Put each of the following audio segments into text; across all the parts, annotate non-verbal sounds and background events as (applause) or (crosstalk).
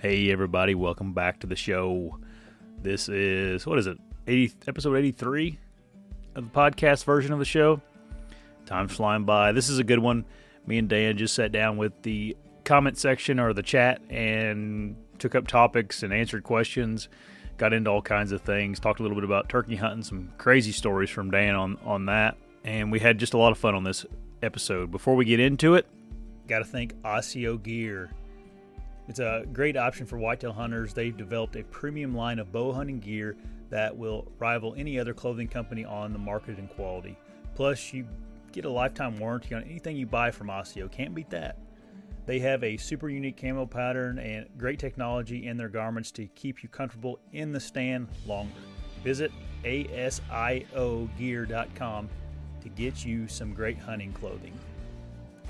Hey everybody, welcome back to the show. This is what is it? 80 episode 83 of the podcast version of the show. Time's flying by. This is a good one. Me and Dan just sat down with the comment section or the chat and took up topics and answered questions. Got into all kinds of things. Talked a little bit about turkey hunting, some crazy stories from Dan on on that, and we had just a lot of fun on this episode. Before we get into it, got to thank ASIO Gear. It's a great option for whitetail hunters. They've developed a premium line of bow hunting gear that will rival any other clothing company on the market in quality. Plus, you get a lifetime warranty on anything you buy from ASIO. Can't beat that. They have a super unique camo pattern and great technology in their garments to keep you comfortable in the stand longer. Visit asiogear.com to get you some great hunting clothing.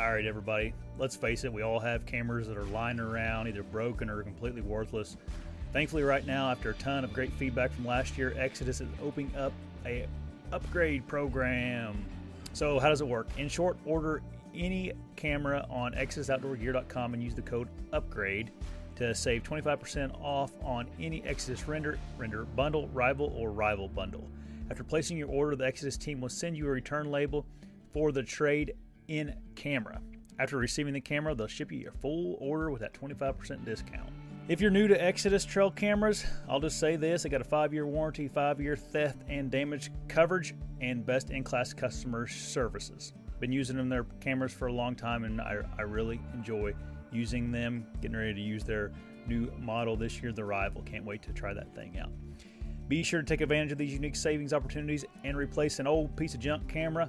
All right, everybody, let's face it, we all have cameras that are lying around, either broken or completely worthless. Thankfully, right now, after a ton of great feedback from last year, Exodus is opening up a upgrade program. So, how does it work? In short, order any camera on ExodusOutdoorGear.com and use the code UPGRADE to save 25% off on any Exodus render, render bundle, rival, or rival bundle. After placing your order, the Exodus team will send you a return label for the trade in camera. After receiving the camera, they'll ship you your full order with that 25% discount. If you're new to Exodus trail cameras, I'll just say this they got a five year warranty, five year theft and damage coverage, and best in class customer services. Been using them their cameras for a long time, and I, I really enjoy using them. Getting ready to use their new model this year, the Rival. Can't wait to try that thing out. Be sure to take advantage of these unique savings opportunities and replace an old piece of junk camera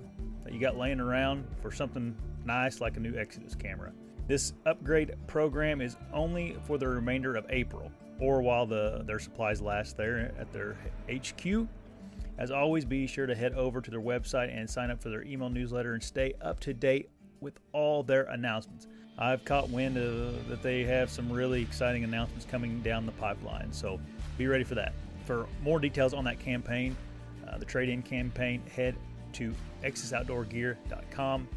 that you got laying around for something nice like a new Exodus camera. This upgrade program is only for the remainder of April or while the their supplies last there at their HQ. As always, be sure to head over to their website and sign up for their email newsletter and stay up to date with all their announcements. I've caught wind of, that they have some really exciting announcements coming down the pipeline, so be ready for that. For more details on that campaign, uh, the trade-in campaign, head to exodusoutdoorgear.com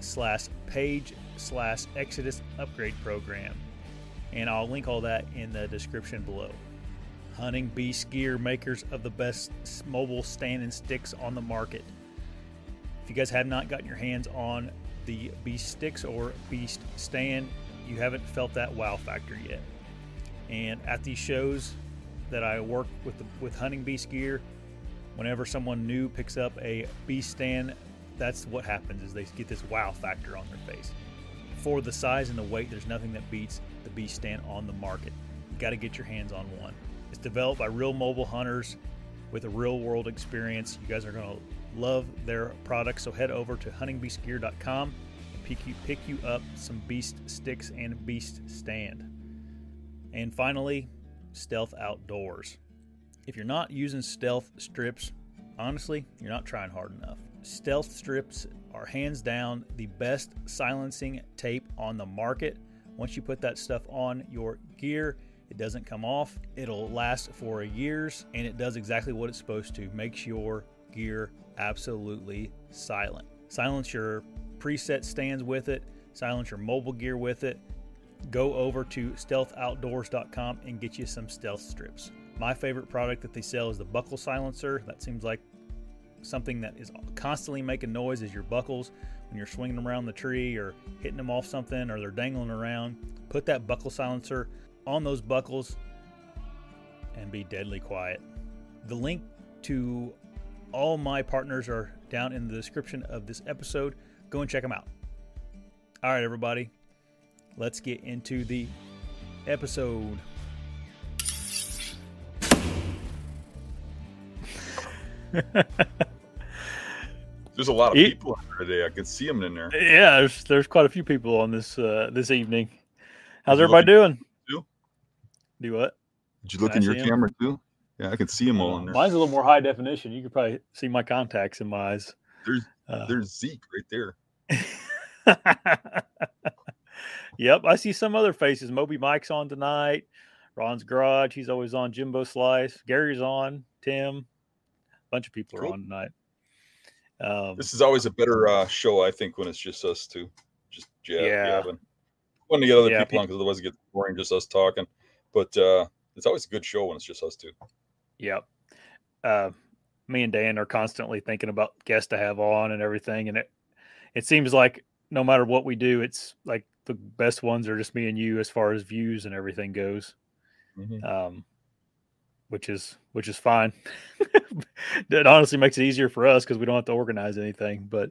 slash page slash exodus upgrade program. And i'll link all that in the description below. Hunting beast gear makers of the best mobile stand and sticks on the market. If you guys have not gotten your hands on the beast sticks or beast stand you haven't felt that wow factor yet. And at these shows that i work with the, with hunting beast gear whenever someone new picks up a beast stand that's what happens is they get this wow factor on their face. For the size and the weight there's nothing that beats the beast stand on the market. You got to get your hands on one. It's developed by real mobile hunters with a real world experience. You guys are going to love their products so head over to huntingbeastgear.com and pick you, pick you up some beast sticks and beast stand. And finally stealth outdoors if you're not using stealth strips honestly you're not trying hard enough Stealth strips are hands down the best silencing tape on the market. Once you put that stuff on your gear, it doesn't come off. It'll last for years and it does exactly what it's supposed to. Makes your gear absolutely silent. Silence your preset stands with it, silence your mobile gear with it. Go over to stealthoutdoors.com and get you some stealth strips. My favorite product that they sell is the buckle silencer. That seems like something that is constantly making noise is your buckles when you're swinging them around the tree or hitting them off something or they're dangling around. Put that buckle silencer on those buckles and be deadly quiet. The link to all my partners are down in the description of this episode. Go and check them out. All right, everybody, let's get into the episode. (laughs) There's a lot of people out there today. I can see them in there. Yeah, there's there's quite a few people on this uh, this evening. How's everybody doing? Too? Do what? Did you look can in your camera too? Yeah, I can see them all in there. Mine's a little more high definition. You could probably see my contacts in my eyes. There's uh, there's Zeke right there. (laughs) yep, I see some other faces. Moby Mike's on tonight. Ron's Garage, he's always on. Jimbo Slice, Gary's on. Tim, a bunch of people cool. are on tonight. Um, this is always a better uh, show, I think, when it's just us two, just jab, yeah. jabbing. When to get other yeah, people, on, because otherwise it gets boring just us talking. but uh, it's always a good show when it's just us two. Yep. Uh, me and Dan are constantly thinking about guests to have on and everything, and it it seems like no matter what we do, it's like the best ones are just me and you as far as views and everything goes. Mm-hmm. Um, which is which is fine. (laughs) it honestly makes it easier for us because we don't have to organize anything. But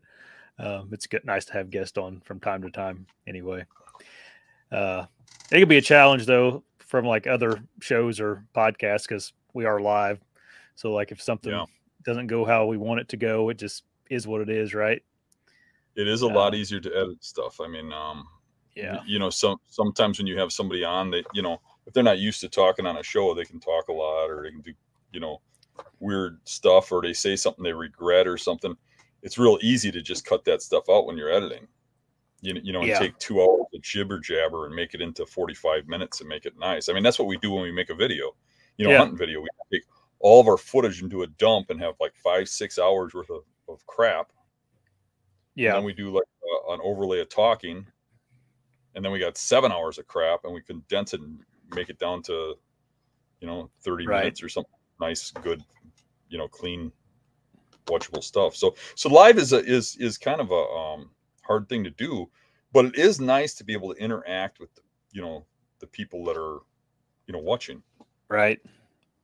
um, it's good, nice to have guests on from time to time. Anyway, uh, it could be a challenge though from like other shows or podcasts because we are live. So like if something yeah. doesn't go how we want it to go, it just is what it is, right? It is a uh, lot easier to edit stuff. I mean, um, yeah, you know, some sometimes when you have somebody on that, you know, if they're not used to talking on a show, they can talk a lot or they can do, you know, weird stuff or they say something they regret or something. It's real easy to just cut that stuff out when you're editing. You, you know, and yeah. take two hours of jibber jabber and make it into 45 minutes and make it nice. I mean, that's what we do when we make a video, you know, yeah. hunting video. We take all of our footage into a dump and have like five, six hours worth of, of crap. Yeah. And then we do like uh, an overlay of talking. And then we got seven hours of crap and we condense it and make it down to, you know, 30 right. minutes or something nice, good, you know, clean, watchable stuff. So, so live is a, is, is kind of a um, hard thing to do, but it is nice to be able to interact with, you know, the people that are, you know, watching. Right.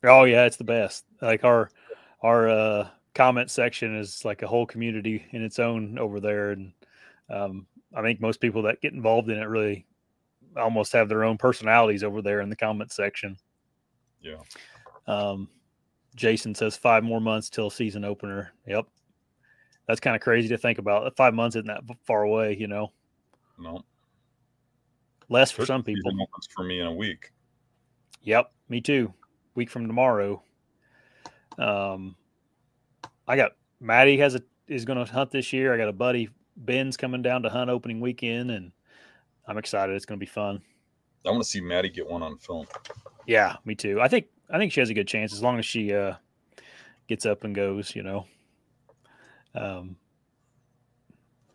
Oh yeah, it's the best. Like our our uh, comment section is like a whole community in its own over there, and um, I think most people that get involved in it really almost have their own personalities over there in the comment section. Yeah. Um, Jason says five more months till season opener. Yep. That's kind of crazy to think about. Five months isn't that far away, you know. No. Less for some people. For me in a week. Yep, me too week from tomorrow. Um, I got Maddie has a is going to hunt this year. I got a buddy Ben's coming down to hunt opening weekend, and I'm excited. It's going to be fun. I want to see Maddie get one on film. Yeah, me too. I think I think she has a good chance as long as she uh, gets up and goes. You know, um,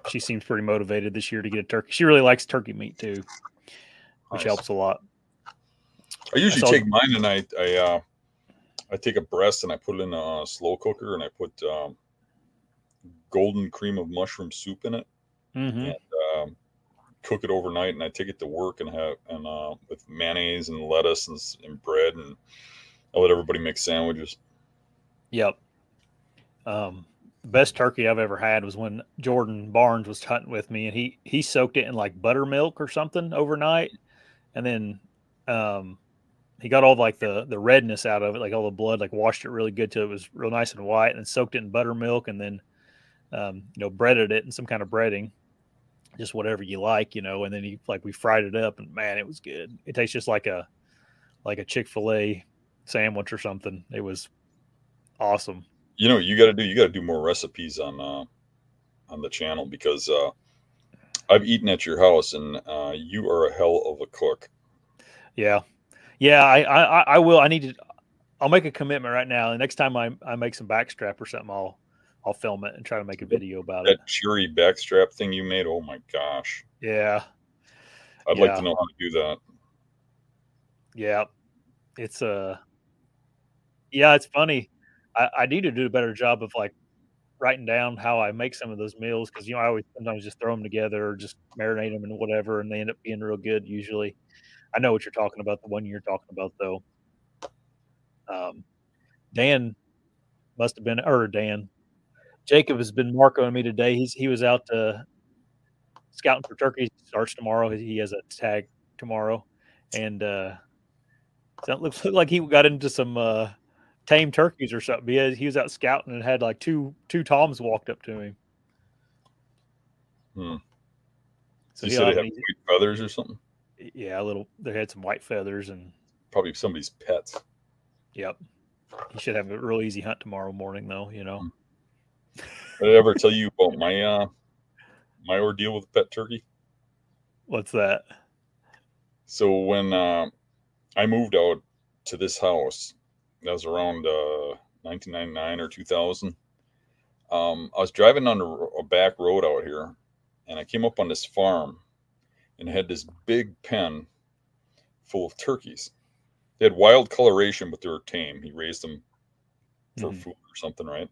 she seems pretty motivated this year to get a turkey. She really likes turkey meat too, which nice. helps a lot. I usually take mine and I I uh, I take a breast and I put it in a slow cooker and I put um, golden cream of mushroom soup in it mm-hmm. and um, cook it overnight. And I take it to work and have and uh, with mayonnaise and lettuce and, and bread and I let everybody make sandwiches. Yep. Um, best turkey I've ever had was when Jordan Barnes was hunting with me, and he he soaked it in like buttermilk or something overnight, and then um, he got all like the the redness out of it, like all the blood, like washed it really good till it was real nice and white, and soaked it in buttermilk, and then um, you know breaded it in some kind of breading, just whatever you like, you know. And then he like we fried it up, and man, it was good. It tastes just like a like a Chick Fil A sandwich or something. It was awesome. You know, you got to do you got to do more recipes on uh, on the channel because uh, I've eaten at your house, and uh, you are a hell of a cook. Yeah, yeah, I, I, I will. I need to. I'll make a commitment right now. The next time I, I make some backstrap or something, I'll I'll film it and try to make a video about that it. That cherry backstrap thing you made. Oh my gosh. Yeah. I'd yeah. like to know how to do that. Yeah, it's uh yeah, it's funny. I, I need to do a better job of like writing down how I make some of those meals because you know I always sometimes just throw them together or just marinate them and whatever, and they end up being real good usually. I know what you're talking about. The one you're talking about, though. Um, Dan must have been, or Dan, Jacob has been marking me today. He's he was out uh, scouting for turkeys. Starts tomorrow. He has a tag tomorrow, and uh, so it looks (laughs) like he got into some uh, tame turkeys or something. He, had, he was out scouting and had like two two toms walked up to him. Hmm. So you said they have feathers or something yeah, a little. They had some white feathers and probably somebody's pets. Yep. He should have a real easy hunt tomorrow morning, though. You know. Did I ever tell you about my uh my ordeal with pet turkey? What's that? So when uh, I moved out to this house, that was around uh, 1999 or 2000. Um, I was driving on a, back road out here, and I came up on this farm and had this big pen full of turkeys. They had wild coloration, but they were tame. He raised them for Mhm. food or something, right?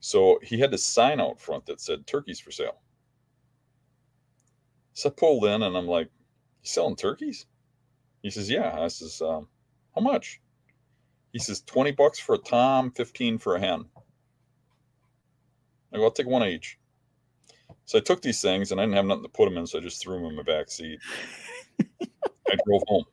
So he had this sign out front that said turkeys for sale. So I pulled in and I'm like, You selling turkeys? He says, Yeah. I says, um, How much? He says, 20 bucks for a tom, 15 for a hen. I go, I'll take one of each. So I took these things and I didn't have nothing to put them in, so I just threw them in my back seat. I drove home.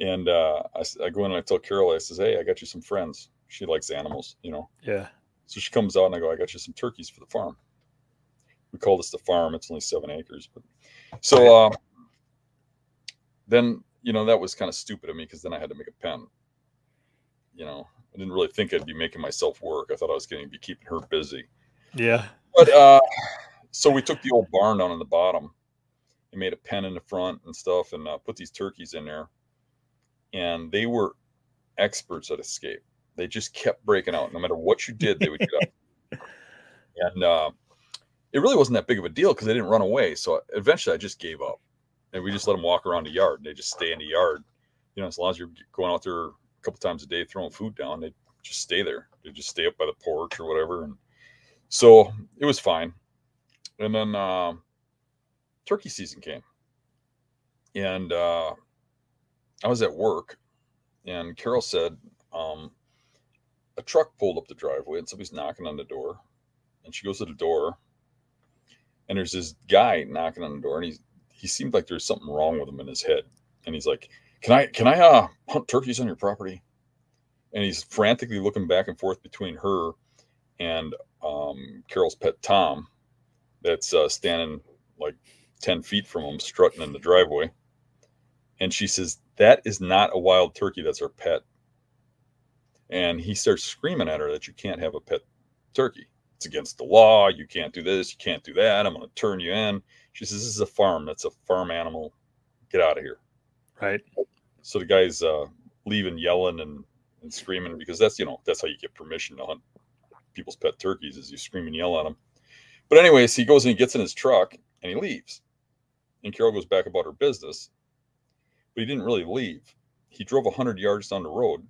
And uh, I, I go in and I tell Carol, I says, Hey, I got you some friends. She likes animals, you know. Yeah. So she comes out and I go, I got you some turkeys for the farm. We call this the farm. It's only seven acres. But so uh, then, you know, that was kind of stupid of me because then I had to make a pen. You know, I didn't really think I'd be making myself work. I thought I was going to be keeping her busy. Yeah. But uh, so we took the old barn down in the bottom and made a pen in the front and stuff and uh, put these turkeys in there. And they were experts at escape. They just kept breaking out. No matter what you did, they would get out. (laughs) And uh, it really wasn't that big of a deal because they didn't run away. So eventually I just gave up. And we just let them walk around the yard. And they just stay in the yard. You know, as long as you're going out there a couple times a day throwing food down, they just stay there. They just stay up by the porch or whatever. And so it was fine. And then uh, turkey season came. And uh, I was at work, and Carol said, um, a truck pulled up the driveway and somebody's knocking on the door. And she goes to the door, and there's this guy knocking on the door, and he's he seemed like there's something wrong with him in his head. And he's like, Can I can I uh hunt turkeys on your property? And he's frantically looking back and forth between her and um, Carol's pet Tom, that's uh, standing like 10 feet from him, strutting in the driveway. And she says, That is not a wild turkey. That's our pet. And he starts screaming at her that you can't have a pet turkey. It's against the law. You can't do this. You can't do that. I'm going to turn you in. She says, This is a farm. That's a farm animal. Get out of here. Right. So the guy's uh, leaving, yelling and, and screaming because that's, you know, that's how you get permission to hunt people's pet turkeys is you scream and yell at them. But anyways, he goes and he gets in his truck and he leaves. And Carol goes back about her business. But he didn't really leave. He drove 100 yards down the road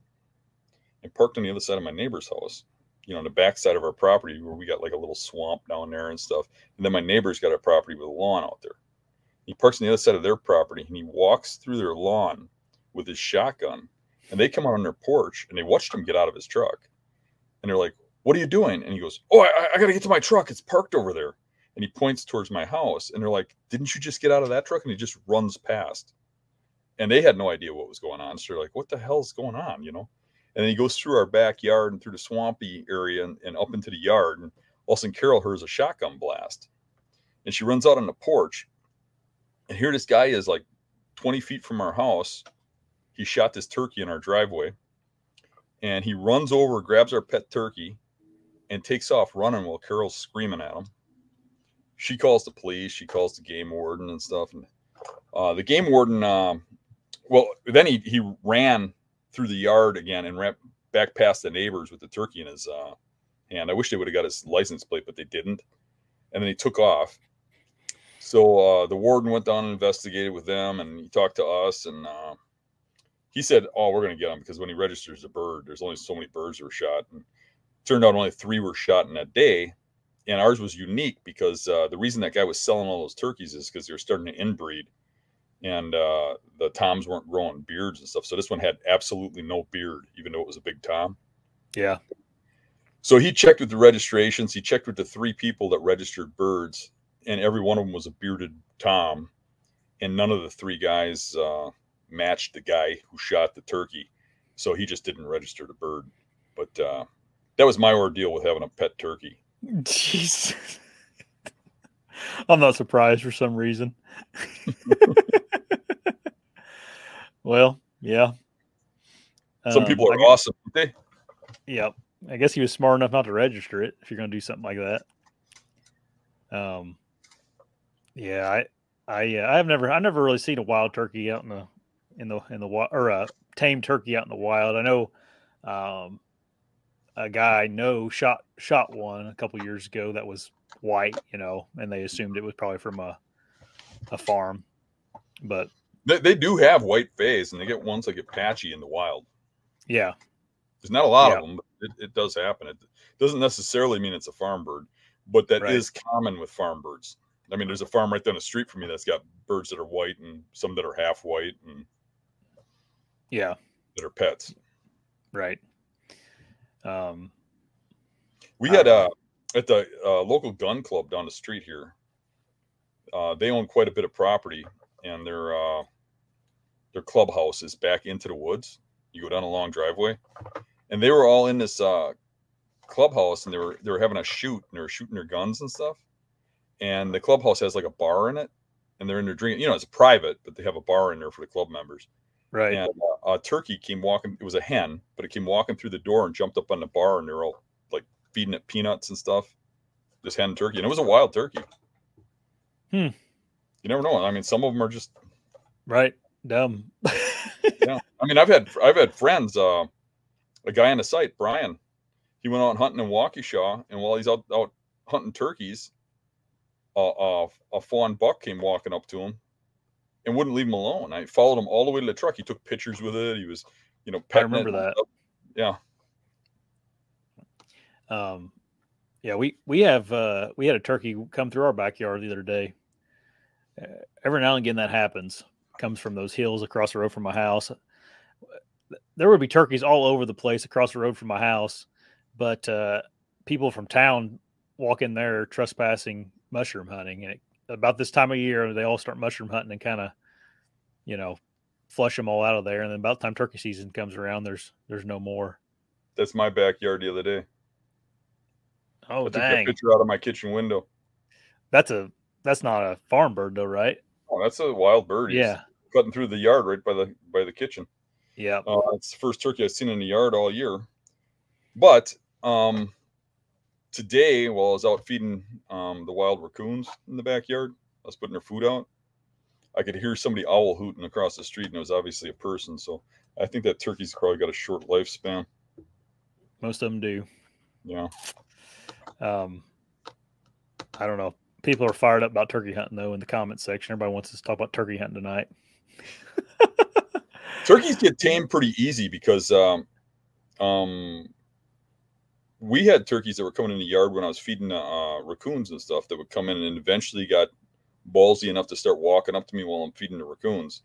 and parked on the other side of my neighbor's house, you know, on the back side of our property where we got like a little swamp down there and stuff. And then my neighbor's got a property with a lawn out there. He parks on the other side of their property and he walks through their lawn with his shotgun. And they come out on their porch and they watched him get out of his truck. And they're like, What are you doing? And he goes, Oh, I, I got to get to my truck. It's parked over there. And he points towards my house. And they're like, Didn't you just get out of that truck? And he just runs past. And they had no idea what was going on. So they're like, What the hell's going on? You know? And then he goes through our backyard and through the swampy area and, and up into the yard. And all of a sudden, Carol hears a shotgun blast. And she runs out on the porch. And here this guy is like 20 feet from our house. He shot this turkey in our driveway. And he runs over, grabs our pet turkey, and takes off running while Carol's screaming at him. She calls the police. She calls the game warden and stuff. And uh, the game warden, um, well, then he, he ran through the yard again and ran back past the neighbors with the turkey in his uh, hand. I wish they would have got his license plate, but they didn't. And then he took off. So uh, the warden went down and investigated with them, and he talked to us, and uh, he said, "Oh, we're going to get him because when he registers a bird, there's only so many birds that were shot." And turned out only three were shot in that day, and ours was unique because uh, the reason that guy was selling all those turkeys is because they were starting to inbreed, and uh, the toms weren't growing beards and stuff. So this one had absolutely no beard, even though it was a big tom. Yeah. So he checked with the registrations. He checked with the three people that registered birds, and every one of them was a bearded tom, and none of the three guys uh, matched the guy who shot the turkey. So he just didn't register the bird. But uh, that was my ordeal with having a pet turkey. (laughs) Jeez. I'm not surprised for some reason. (laughs) well, yeah. Some Um, people are gu- awesome. aren't They Yep. I guess he was smart enough not to register it if you're going to do something like that. Um, yeah, I, I, uh, I've never, I've never really seen a wild turkey out in the, in the, in the wild or a tame turkey out in the wild. I know, um, a guy I know shot shot one a couple years ago that was white, you know, and they assumed it was probably from a, a farm, but They, they do have white phase, and they get ones that get patchy in the wild. Yeah. There's not a lot Yeah. of them, but it, it does happen. It doesn't necessarily mean it's a farm bird, but that is Right. common with farm birds. I mean, there's a farm right down the street from me that's got birds that are white and some that are half white and Yeah. that are pets. Right. Um, We I had uh, at the uh, local gun club down the street here. Uh, they own quite a bit of property, and their uh, their clubhouse is back into the woods. You go down a long driveway, and they were all in this uh, clubhouse, and they were they were having a shoot, and they were shooting their guns and stuff. And the clubhouse has like a bar in it, and they're in there drinking. You know, it's private, but they have a bar in there for the club members. right. And uh, a turkey came walking. It was a hen, but it came walking through the door and jumped up on the bar, and they were all like feeding it peanuts and stuff. This hen turkey, and it was a wild turkey. Hmm. You never know. I mean, some of them are just. Right. Dumb. (laughs) Yeah. I mean, I've had I've had friends. Uh, a guy on the site, Brian. He went out hunting in Waukesha, and while he's out out hunting turkeys, uh, uh, a fawn buck came walking up to him, and wouldn't leave him alone. I followed him all the way to the truck. He took pictures with it. He was, you know, I remember that. stuff. Yeah. Um, yeah, we we have uh, we had a turkey come through our backyard the other day. Every now and again that happens. Comes from those hills across the road from my house. There would be turkeys all over the place across the road from my house, but uh, people from town walk in there trespassing mushroom hunting, and it, about this time of year they all start mushroom hunting and kind of, you know, flush them all out of there. And then about the time turkey season comes around, there's there's no more. That's my backyard the other day. Oh I took that dang! picture out of my kitchen window. That's a that's not a farm bird though, right? Oh, that's a wild bird. He's Yeah. cutting through the yard right by the by the kitchen. Yeah. Uh, it's the first turkey I've seen in the yard all year. But um, today, while I was out feeding um, the wild raccoons in the backyard, I was putting their food out. I could hear somebody owl hooting across the street, and it was obviously a person. So I think that turkey's probably got a short lifespan. Most of them do. Yeah. Um, I don't know. People are fired up about turkey hunting though in the comments section. Everybody wants us to talk about turkey hunting tonight. (laughs) turkeys get tamed pretty easy because um, um, we had turkeys that were coming in the yard when I was feeding uh, raccoons and stuff that would come in and eventually got ballsy enough to start walking up to me while I'm feeding the raccoons.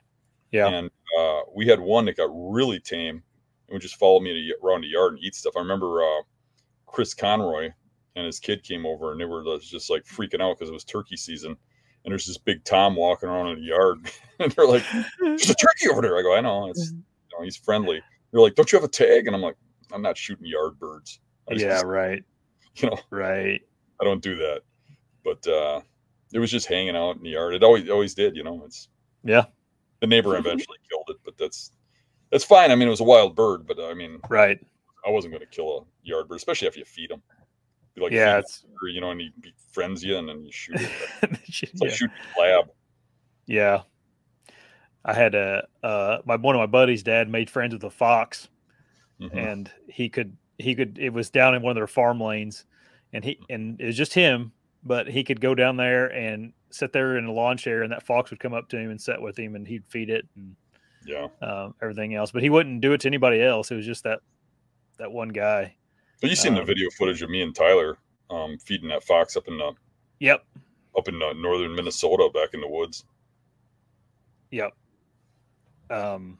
Yeah. And uh, we had one that got really tame and would just follow me around the yard and eat stuff. I remember uh, Chris Conroy and his kid came over and they were just like freaking out because it was turkey season. And there's this big Tom walking around in the yard. (laughs) and they're like, there's a (laughs) turkey over there. I go, I know. It's, you know, he's friendly. They're like, don't you have a tag? And I'm like, I'm not shooting yard birds. I yeah, right. (laughs) You know, Right. I don't do that. But uh, it was just hanging out in the yard. It always always did. You know, it's Yeah. the neighbor eventually killed it, but that's that's fine. I mean, it was a wild bird, but I mean, Right. I wasn't going to kill a yard bird, especially if you feed them. Like, yeah, it's bird, you know, and he befriends you, and then you shoot it. (laughs) It's yeah. like shooting a lab. yeah. I had a uh my one of my buddies' dad made friends with a fox Mhm. and he could he could it was down in one of their farm lanes and he and it was just him but he could go down there and sit there in a lawn chair and that fox would come up to him and sit with him and he'd feed it and Yeah. um, everything else but he wouldn't do it to anybody else it was just that that one guy But you seen the Um, video footage of me and Tyler um, feeding that fox up in the yep up in uh, northern Minnesota, back in the woods. yep um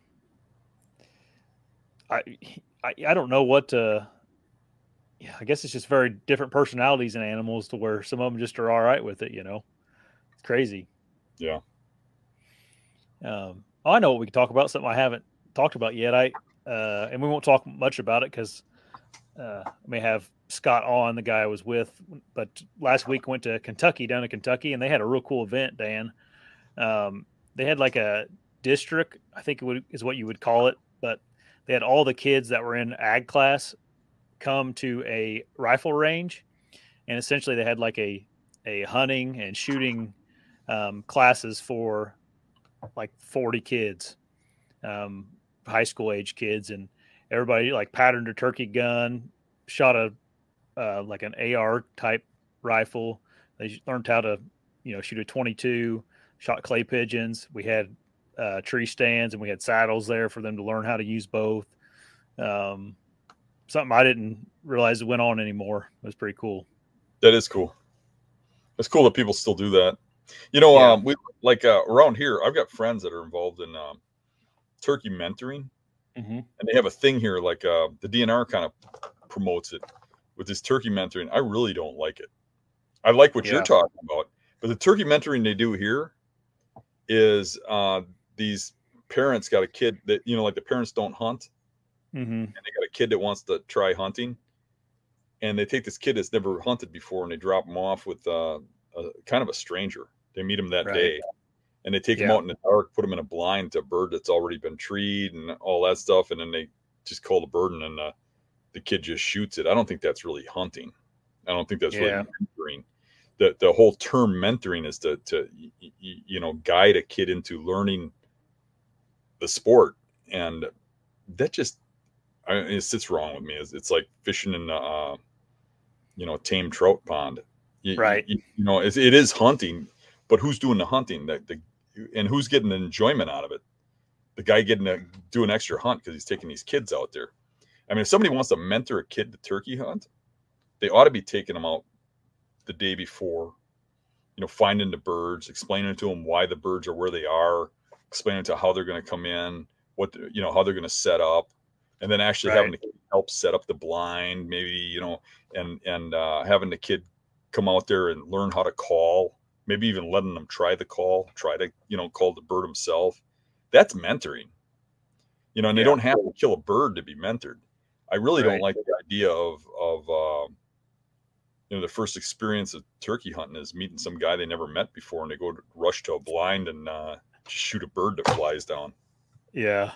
i i, I don't know what to yeah i guess it's just very different personalities in animals to where some of them just are all right with it you know it's crazy Yeah. Um, oh, I know what we can talk about. Something I haven't talked about yet. I uh, and we won't talk much about it because uh, may have Scott on, the guy I was with. But last week went to Kentucky, down to Kentucky, and they had a real cool event. Dan, um, they had like a district, I think it would, is what you would call it, but they had all the kids that were in ag class come to a rifle range, and essentially they had like a a hunting and shooting um, classes for like 40 kids, um, high school age kids, and everybody like patterned a turkey gun, shot a uh, like an AR type rifle. They learned how to, you know, shoot a 22, shot clay pigeons. We had uh, tree stands, and we had saddles there for them to learn how to use both. Um, something I didn't realize went on anymore. It was pretty cool. That is cool. It's cool that people still do that. You know, Yeah. um, we like uh, around here. I've got friends that are involved in um, turkey mentoring, Mm-hmm. and they have a thing here. Like uh, the DNR kind of promotes it with this turkey mentoring. I really don't like it. I like what Yeah. you're talking about, but the turkey mentoring they do here is uh, these parents got a kid that you know, like the parents don't hunt, Mm-hmm. and they got a kid that wants to try hunting and they take this kid that's never hunted before and they drop him off with uh, a kind of a stranger they meet him that Right. day and they take Yeah. out in the dark put them in a blind to a bird that's already been treed and all that stuff and then they just call the bird and then uh, the kid just shoots it i don't think that's really hunting i don't think that's Yeah. really mentoring the, the whole term mentoring is to, to you know guide a kid into learning the sport and that just I, it sits wrong with me. It's, it's like fishing in a, uh, you know, tame trout pond. You, Right. You, you know, it's, it is hunting, but who's doing the hunting? The, the and who's getting the enjoyment out of it? The guy getting to do an extra hunt because he's taking these kids out there. I mean, if somebody wants to mentor a kid to turkey hunt, they ought to be taking them out the day before. You know, finding the birds, explaining to them why the birds are where they are, explaining to how they're going to come in, what the- you know, how they're going to set up, and then actually having to help set up the blind, maybe you know, and and uh, having the kid come out there and learn how to call, maybe even letting them try the call, try to you know call the bird himself. That's mentoring, you know, and they don't have to kill a bird to be mentored. I really Right. don't like the idea of of um, you know the first experience of turkey hunting is meeting some guy they never met before, and they go to rush to a blind and uh, just shoot a bird that flies down. Yeah.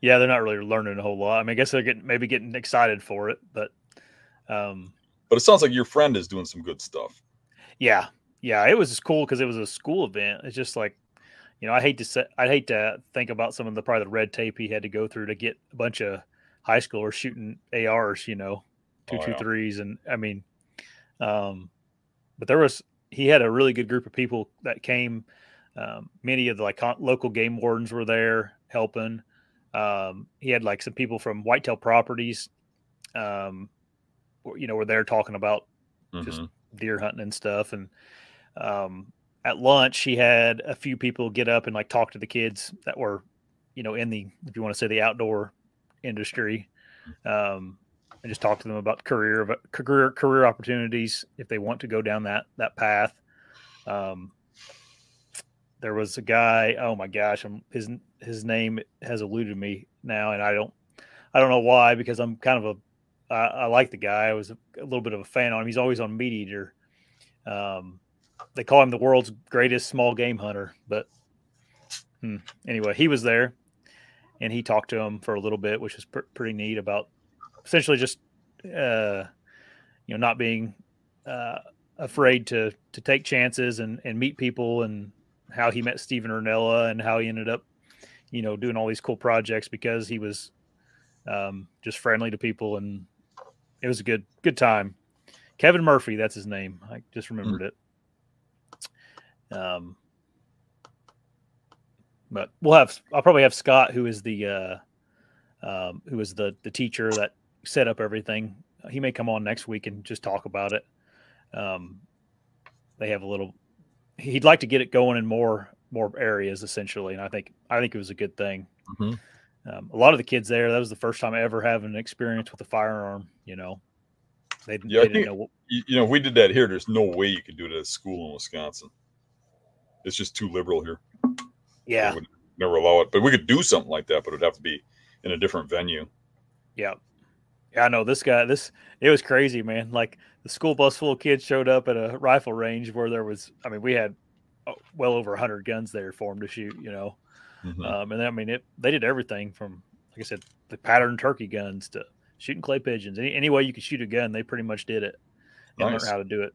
Yeah, they're not really learning a whole lot. I mean, I guess they're getting maybe getting excited for it, but um, But it sounds like your friend is doing some good stuff. yeah, yeah, it was cool because it was a school event. It's just like, you know, I hate to say, I hate to think about some of the probably the red tape he had to go through to get a bunch of high schoolers shooting ARs, you know, two Oh, two yeah. threes, and I mean, um, but there was he had a really good group of people that came. Um, many of the like con- local game wardens were there helping. Um, he had like some people from Whitetail Properties, um, you know, were there talking about Just- Mhm. deer hunting and stuff. And um, at lunch, he had a few people get up and like talk to the kids that were, you know, in the if you want to say the outdoor industry, um, and just talk to them about career career career opportunities if they want to go down that that path. Um, there was a guy. Oh my gosh, I'm, his his name has eluded me now, and I don't I don't know why because I'm kind of a I, I like the guy. I was a, a little bit of a fan on him. He's always on Meat Eater. Um, they call him the world's greatest small game hunter. But hmm, anyway, he was there, and he talked to him for a little bit, which was pr- pretty neat about essentially just uh, you know not being uh, afraid to to take chances and and meet people and how he met Steven Rinella and how he ended up you know doing all these cool projects because he was um, just friendly to people and it was a good good time. Kevin Murphy, that's his name. I just remembered it. Um, but we'll have I'll probably have Scott, who is the uh, um, who is the the teacher that set up everything. He may come on next week and just talk about it. Um, they have a little. He'd like to get it going in more more areas essentially, and I think I think it was a good thing. Mhm. Um, a lot of the kids there, that was the first time ever having an experience with a firearm. You know, they, Yeah, they didn't think- know. What, You, know, if we did that here, there's no way you could do it at a school in Wisconsin. It's just too liberal here. yeah, They would never allow it. But we could do something like that, but it'd have to be in a different venue. Yeah. Yeah, I know this guy. This it was crazy, man. Like the school bus full of kids showed up at a rifle range where there was. I mean, we had oh, well over hundred guns there for them to shoot. You know, Mhm. um, and I mean, it. They did everything from, like I said, the pattern turkey guns to shooting clay pigeons. Any, any way you could shoot a gun, they pretty much did it and Nice. learned how to do it.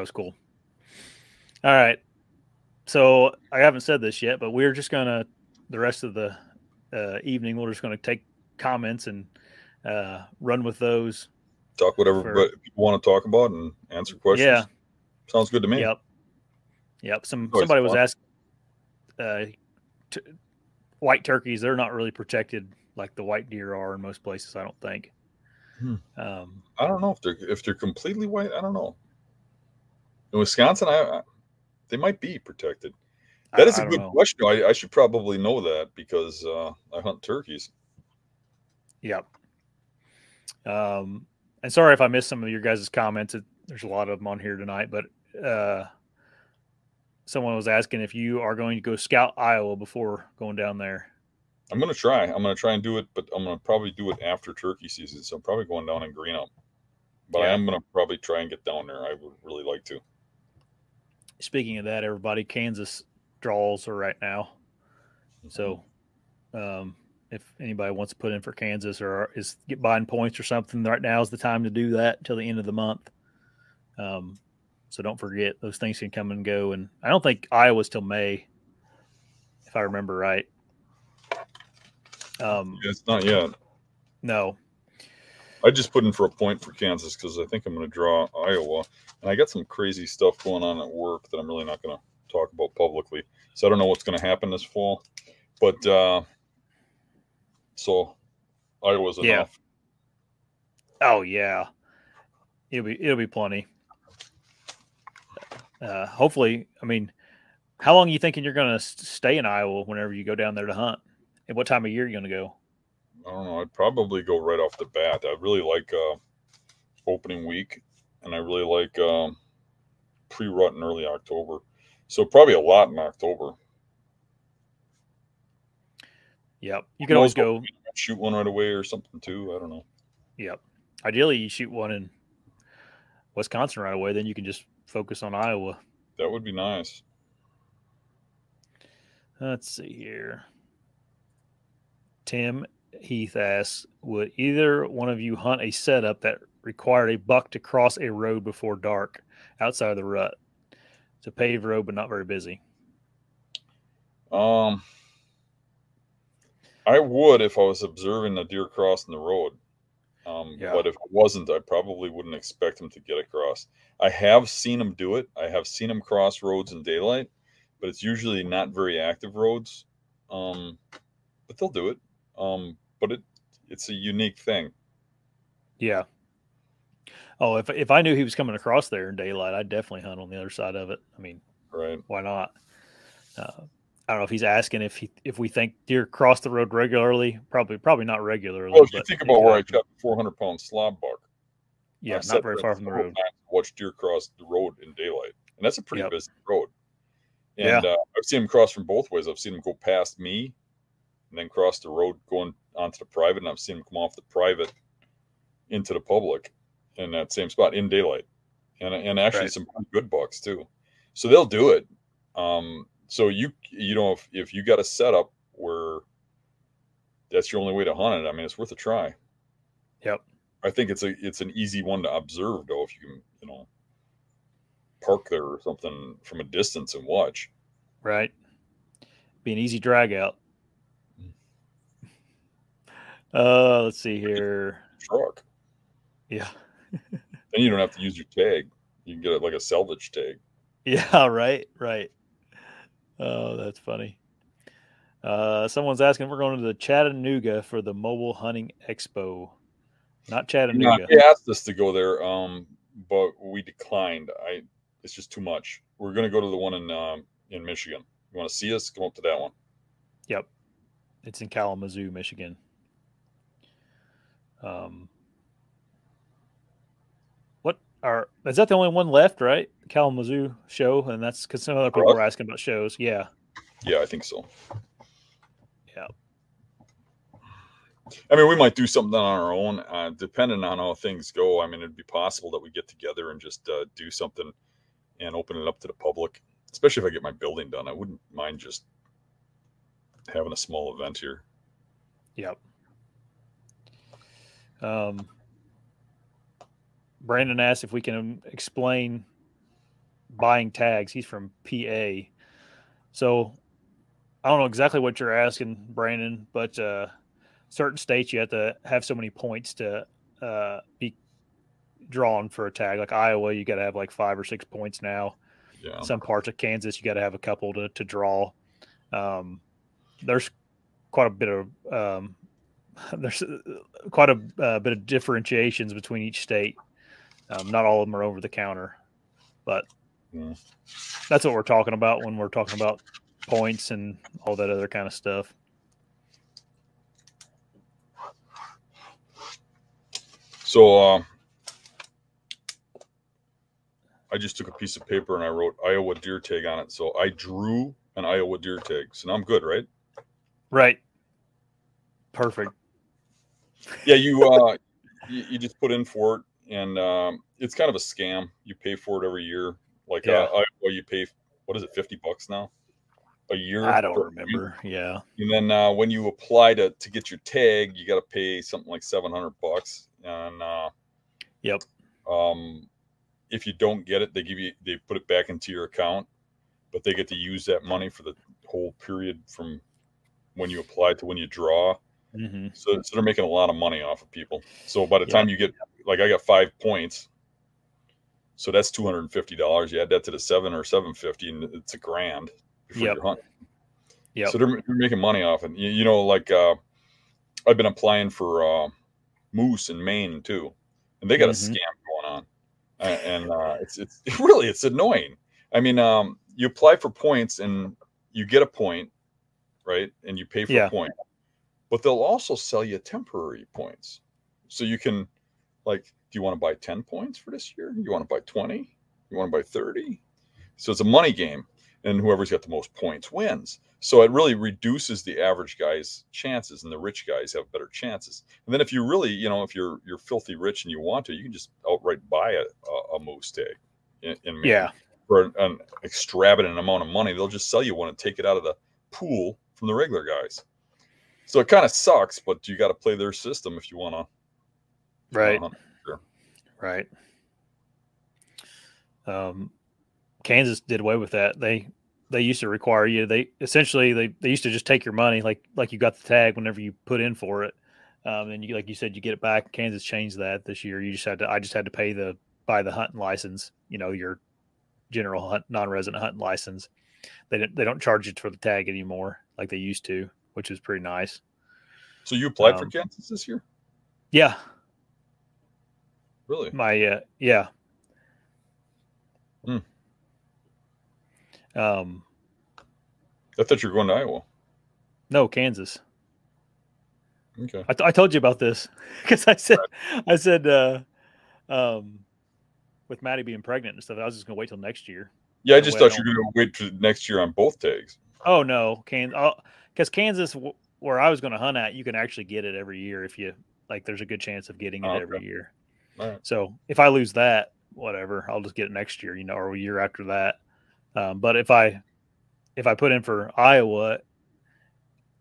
that was cool. All right. So I haven't said this yet, but we're just gonna the rest of the uh, evening we're just gonna take comments and uh, run with those. Talk whatever For- but people want to talk about and answer questions. Yeah. Sounds good to me. Yep. Yep. Some Always somebody was asking. Uh, t- white turkeys, they're not really protected like the white deer are in most places. I don't think. Hmm. Um, I don't know if they're if they're completely white. I don't know. In Wisconsin, I, I they might be protected. That is I a don't good know. question. I, I should probably know that because uh, I hunt turkeys. Yep. Um, and sorry if I missed some of your guys' comments. It, there's a lot of them on here tonight, but uh, someone was asking if you are going to go scout Iowa before going down there. I'm gonna try. I'm gonna try and do it, but I'm gonna probably do it after turkey season. So I'm probably going down in green up. But I am gonna probably try and get down there. I would really like to. Speaking of that, everybody, Kansas draws are right now. So, um, if anybody wants to put in for Kansas or is get buying points or something, right now is the time to do that until the end of the month. Um, so don't forget those things can come and go. And I don't think Iowa's till May, if I remember right. Um, it's not yet. no, I just put in for a point for Kansas because I think I'm going to draw Iowa, and I got some crazy stuff going on at work that I'm really not going to talk about publicly. So I don't know what's going to happen this fall, but uh, so Iowa's Yeah. enough. Oh yeah, it'll be it'll be plenty. Uh, hopefully, I mean, how long are you thinking you're going to stay in Iowa whenever you go down there to hunt? And what time of year are you going to go? I don't know. I'd probably go right off the bat. I really like uh, opening week, and I really like um, pre-rut in early October. So probably a lot in October. Yep, you can always go. shoot one right away or something too. I don't know. Yep, ideally you shoot one in Wisconsin right away, then you can just focus on Iowa. That would be nice. Let's see here. Tim Heath asks, would either one of you hunt a setup that required a buck to cross a road before dark outside of the rut? It's a paved road, but not very busy. Um, I would if I was observing a deer crossing the road. Um, Yeah. but if it wasn't, I probably wouldn't expect him to get across. I have seen him do it. I have seen him cross roads in daylight, but it's usually not very active roads. Um, but they'll do it. Um, but it it's a unique thing. Yeah. Oh, if if I knew he was coming across there in daylight, I'd definitely hunt on the other side of it. I mean, Right. why not? Uh, I don't know if he's asking if he if we think deer cross the road regularly. Probably, probably not regularly. Well, if you think about where I shot the 400 pound slob buck, yeah, I've not very far from the road. Watch deer cross the road in daylight, and that's a pretty Yep. busy road. Yeah. And uh, I've seen him cross from both ways. I've seen him go past me, and then cross the road going onto the private, and I've seen them come off the private into the public in that same spot in daylight, and and actually Right. some good bucks too. So they'll do it. Um, so you you know if if you got a setup where that's your only way to hunt it, I mean it's worth a try. Yep. I think it's a it's an easy one to observe though if you can you know park there or something from a distance and watch. Right. Be an easy drag out. Uh, let's see here. Truck. Yeah. (laughs) Then you don't have to use your tag. You can get it like a salvage tag. Yeah, (laughs) right, right. Oh, that's funny. Uh, someone's asking if we're going to the Chattanooga for the Mobile Hunting Expo. Not Yeah, Chattanooga. they asked us to go there, um, but we declined. I it's just too much. We're gonna go to the one in um, in Michigan. You want to see us? Come up to that one. Yep. It's in Kalamazoo, Michigan. Um, what are is that the only one left, right? Kalamazoo show, and that's because some other people Correct. were asking about shows. Yeah, Yeah, I think so. Yeah, I mean, we might do something on our own, uh, depending on how things go. I mean, it'd be possible that we get together and just uh, do something and open it up to the public. Especially if I get my building done, I wouldn't mind just having a small event here. Yep. Um, Brandon asked if we can explain buying tags. He's from PA. So I don't know exactly what you're asking, Brandon, but uh, certain states you have to have so many points to uh, be drawn for a tag. Like Iowa, you got to have like five or six points now. Yeah. Some parts of Kansas, you got to have a couple to, to draw. Um, there's quite a bit of um, (laughs) there's uh, quite a uh, bit of differentiations between each state. Um, not all of them are over the counter, but Yeah. that's what we're talking about when we're talking about points and all that other kind of stuff. So uh, I just took a piece of paper and I wrote Iowa deer tag on it. So I drew an Iowa deer tag. So now I'm good, right? Right. Perfect. Yeah, you uh, you, you just put in for it, and um, it's kind of a scam. You pay for it every year. Like Yeah. uh, Iowa, you pay what is it, fifty bucks now a year? I don't remember. Yeah. And then uh, when you apply to to get your tag, you got to pay something like seven hundred bucks. And uh, Yep. um, if you don't get it, they give you they put it back into your account, but they get to use that money for the whole period from when you apply to when you draw. Hmm So, so they're making a lot of money off of people. So by the Yeah. time you get like I got five points, so that's two hundred and fifty dollars. You add that to the seven or seven fifty, and it's a grand for Yep. your hunt. Yep. So they're, they're making money off it. You, you know, like uh, I've been applying for uh, moose in Maine too, and they got Mhm. a scam going on, uh, and uh, it's it's (laughs) really it's annoying. I mean, um, you apply for points and you get a point, right? And you pay for Yeah. a point, but they'll also sell you temporary points, so you can like, do you want to buy ten points for this year? You want to buy twenty? You want to buy thirty? So it's a money game, and whoever's got the most points wins. So it really reduces the average guy's chances, and the rich guys have better chances. And then if you really, you know, if you're you're filthy rich and you want to, you can just outright buy a, a, a moose tag in, in Yeah. for an, an extravagant amount of money. They'll just sell you one and take it out of the pool from the regular guys. So it kind of sucks, but you got to play their system if you want to. Right. Right. Um, Kansas did away with that. They they used to require you. They essentially they, they used to just take your money like like you got the tag whenever you put in for it. Um, and you like you said you get it back. Kansas changed that this year. You just had to I just had to pay the buy the hunting license. You know your general hunt non-resident hunting license. They don't they don't charge you for the tag anymore like they used to, which is pretty nice. So you applied for Um, Kansas this year? Yeah, Really? My uh, yeah. Hmm. Um, I thought you were going to Iowa. no, Kansas. Okay. I, I told you about this (laughs) because I said I said uh, um, with Maddie being pregnant and stuff, I was just gonna wait till next year. Yeah, I just I thought you were going to wait for next year on both tags. Oh no, Kansas, because Kansas, w- where I was going to hunt at, you can actually get it every year if you like. There's a good chance of getting it Oh, okay. every year. Right. So if I lose that, whatever, I'll just get it next year, you know, or a year after that. Um, but if I if I put in for Iowa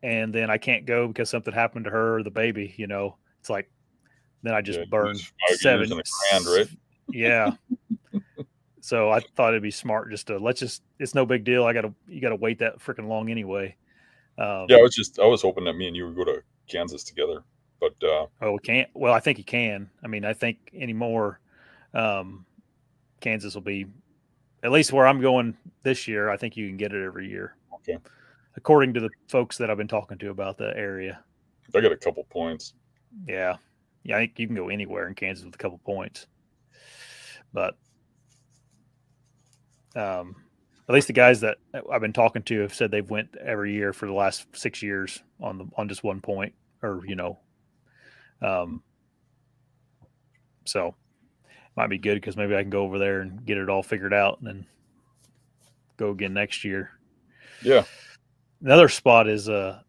and then I can't go because something happened to her or the baby, you know, it's like then I just Yeah, burn seven grand, right? Yeah. so I thought it'd be smart just to let's just it's no big deal. I gotta you gotta wait that freaking long anyway. Um, Yeah, I was just I was hoping that me and you would go to Kansas together, but uh, Oh, we can't. Well, I think you can. I mean, I think anymore, um, Kansas will be at least where I'm going this year. I think you can get it every year. Okay. According to the folks that I've been talking to about the area. I got a couple points. Yeah. Yeah. I think you can go anywhere in Kansas with a couple points. But, um, at least the guys that I've been talking to have said they've went every year for the last six years on the on just one point, or you know, um, so might be good because maybe I can go over there and get it all figured out and then go again next year. Yeah, Another spot is uh,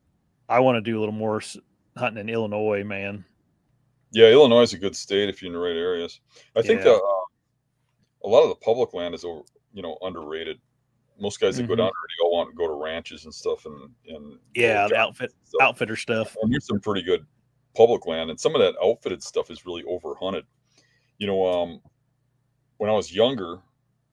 I want to do a little more. hunting in Illinois, man. Yeah, Illinois is a good state if you're in the right areas. I think Yeah. that uh, a lot of the public land is over, you know, underrated. Most guys that go Mhm. down there, they all want to go to ranches and stuff, and and Yeah, the outfit stuff. outfitter stuff. And there's some pretty good public land, and some of that outfitted stuff is really overhunted. You know, um, when I was younger,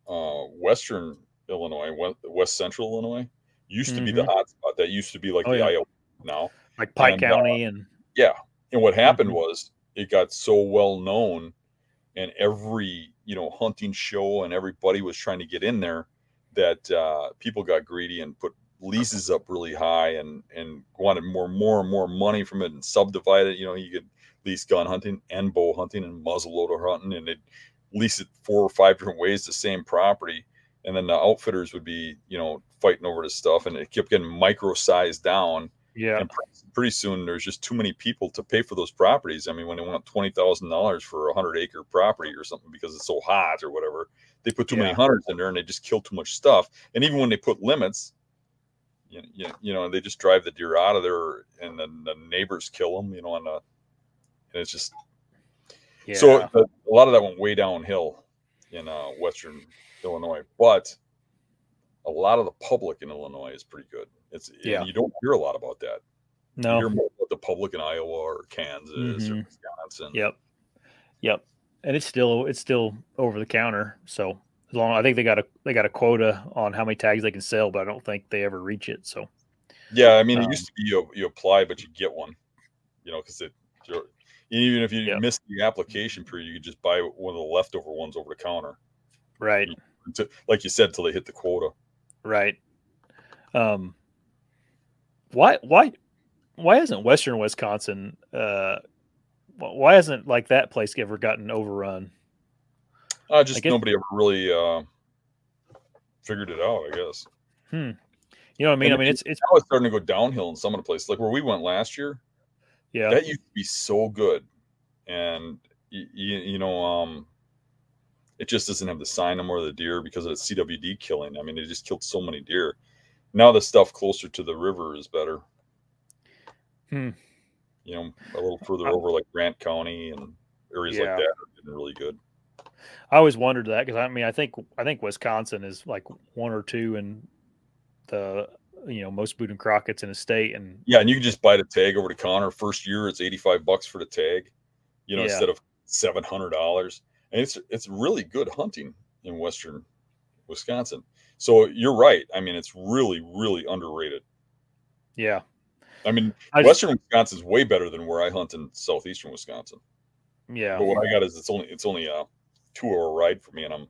uh, Western Illinois, West, West Central Illinois, used to be the hot spot. That used to be like Mm-hmm. Oh, the yeah. Iowa now. Like Pike And, uh, County and Yeah. And what happened Mhm. was it got so well known and every, you know, hunting show and everybody was trying to get in there that uh, people got greedy and put leases up really high and and wanted more more and more money from it and subdivide it. You know, you could lease gun hunting and bow hunting and muzzleloader hunting and they'd lease it four or five different ways the same property. And then the outfitters would be, you know, fighting over this stuff and it kept getting micro sized down yeah, and pretty, soon there's just too many people to pay for those properties. I mean, when they want twenty thousand dollars for a hundred acre property or something because it's so hot or whatever, they put too many Yeah. hunters in there and they just kill too much stuff. And even when they put limits, you, you, you know, they just drive the deer out of there and then the neighbors kill them. You know, and, uh, and it's just yeah. so the, a lot of that went way downhill in uh, Western Illinois, but a lot of the public in Illinois is pretty good. It's Yeah. you don't hear a lot about that. No, more about the public in Iowa or Kansas or Mhm. Wisconsin. Yep. Yep. And it's still it's still over the counter. So as long I think they got a they got a quota on how many tags they can sell, but I don't think they ever reach it. So Yeah, I mean, it Um, used to be you, you apply, but you get one. You know, because it you're- even if you Yep. miss the application period, you could just buy one of the leftover ones over the counter. right, To, like you said, till they hit the quota. right. Um why why why hasn't Western Wisconsin uh why hasn't like that place ever gotten overrun? Uh, just guess- nobody ever really uh, figured it out. I guess. Hmm. You know what I mean? I mean it's it's Now it's starting to go downhill in some of the places, like where we went last year. yeah. that used to be so good and you, you know um it just doesn't have the sign no more of the deer because of the cwd killing i mean it just killed so many deer now the stuff closer to the river is better Hmm. you know a little further over like grant county and areas Yeah. like that are getting really good I always wondered that because I mean I think I think Wisconsin is like one or two in the you know most Boone and Crockett's in a state, and yeah and you can just buy the tag over to Connor. first year it's 85 bucks for the tag you know Yeah. instead of 700 dollars and it's it's really good hunting in western wisconsin so you're right i mean it's really really underrated yeah, I mean, I just- Western Wisconsin's way better than where I hunt in southeastern Wisconsin. yeah, But what I got is it's only it's only a two hour ride for me, and I'm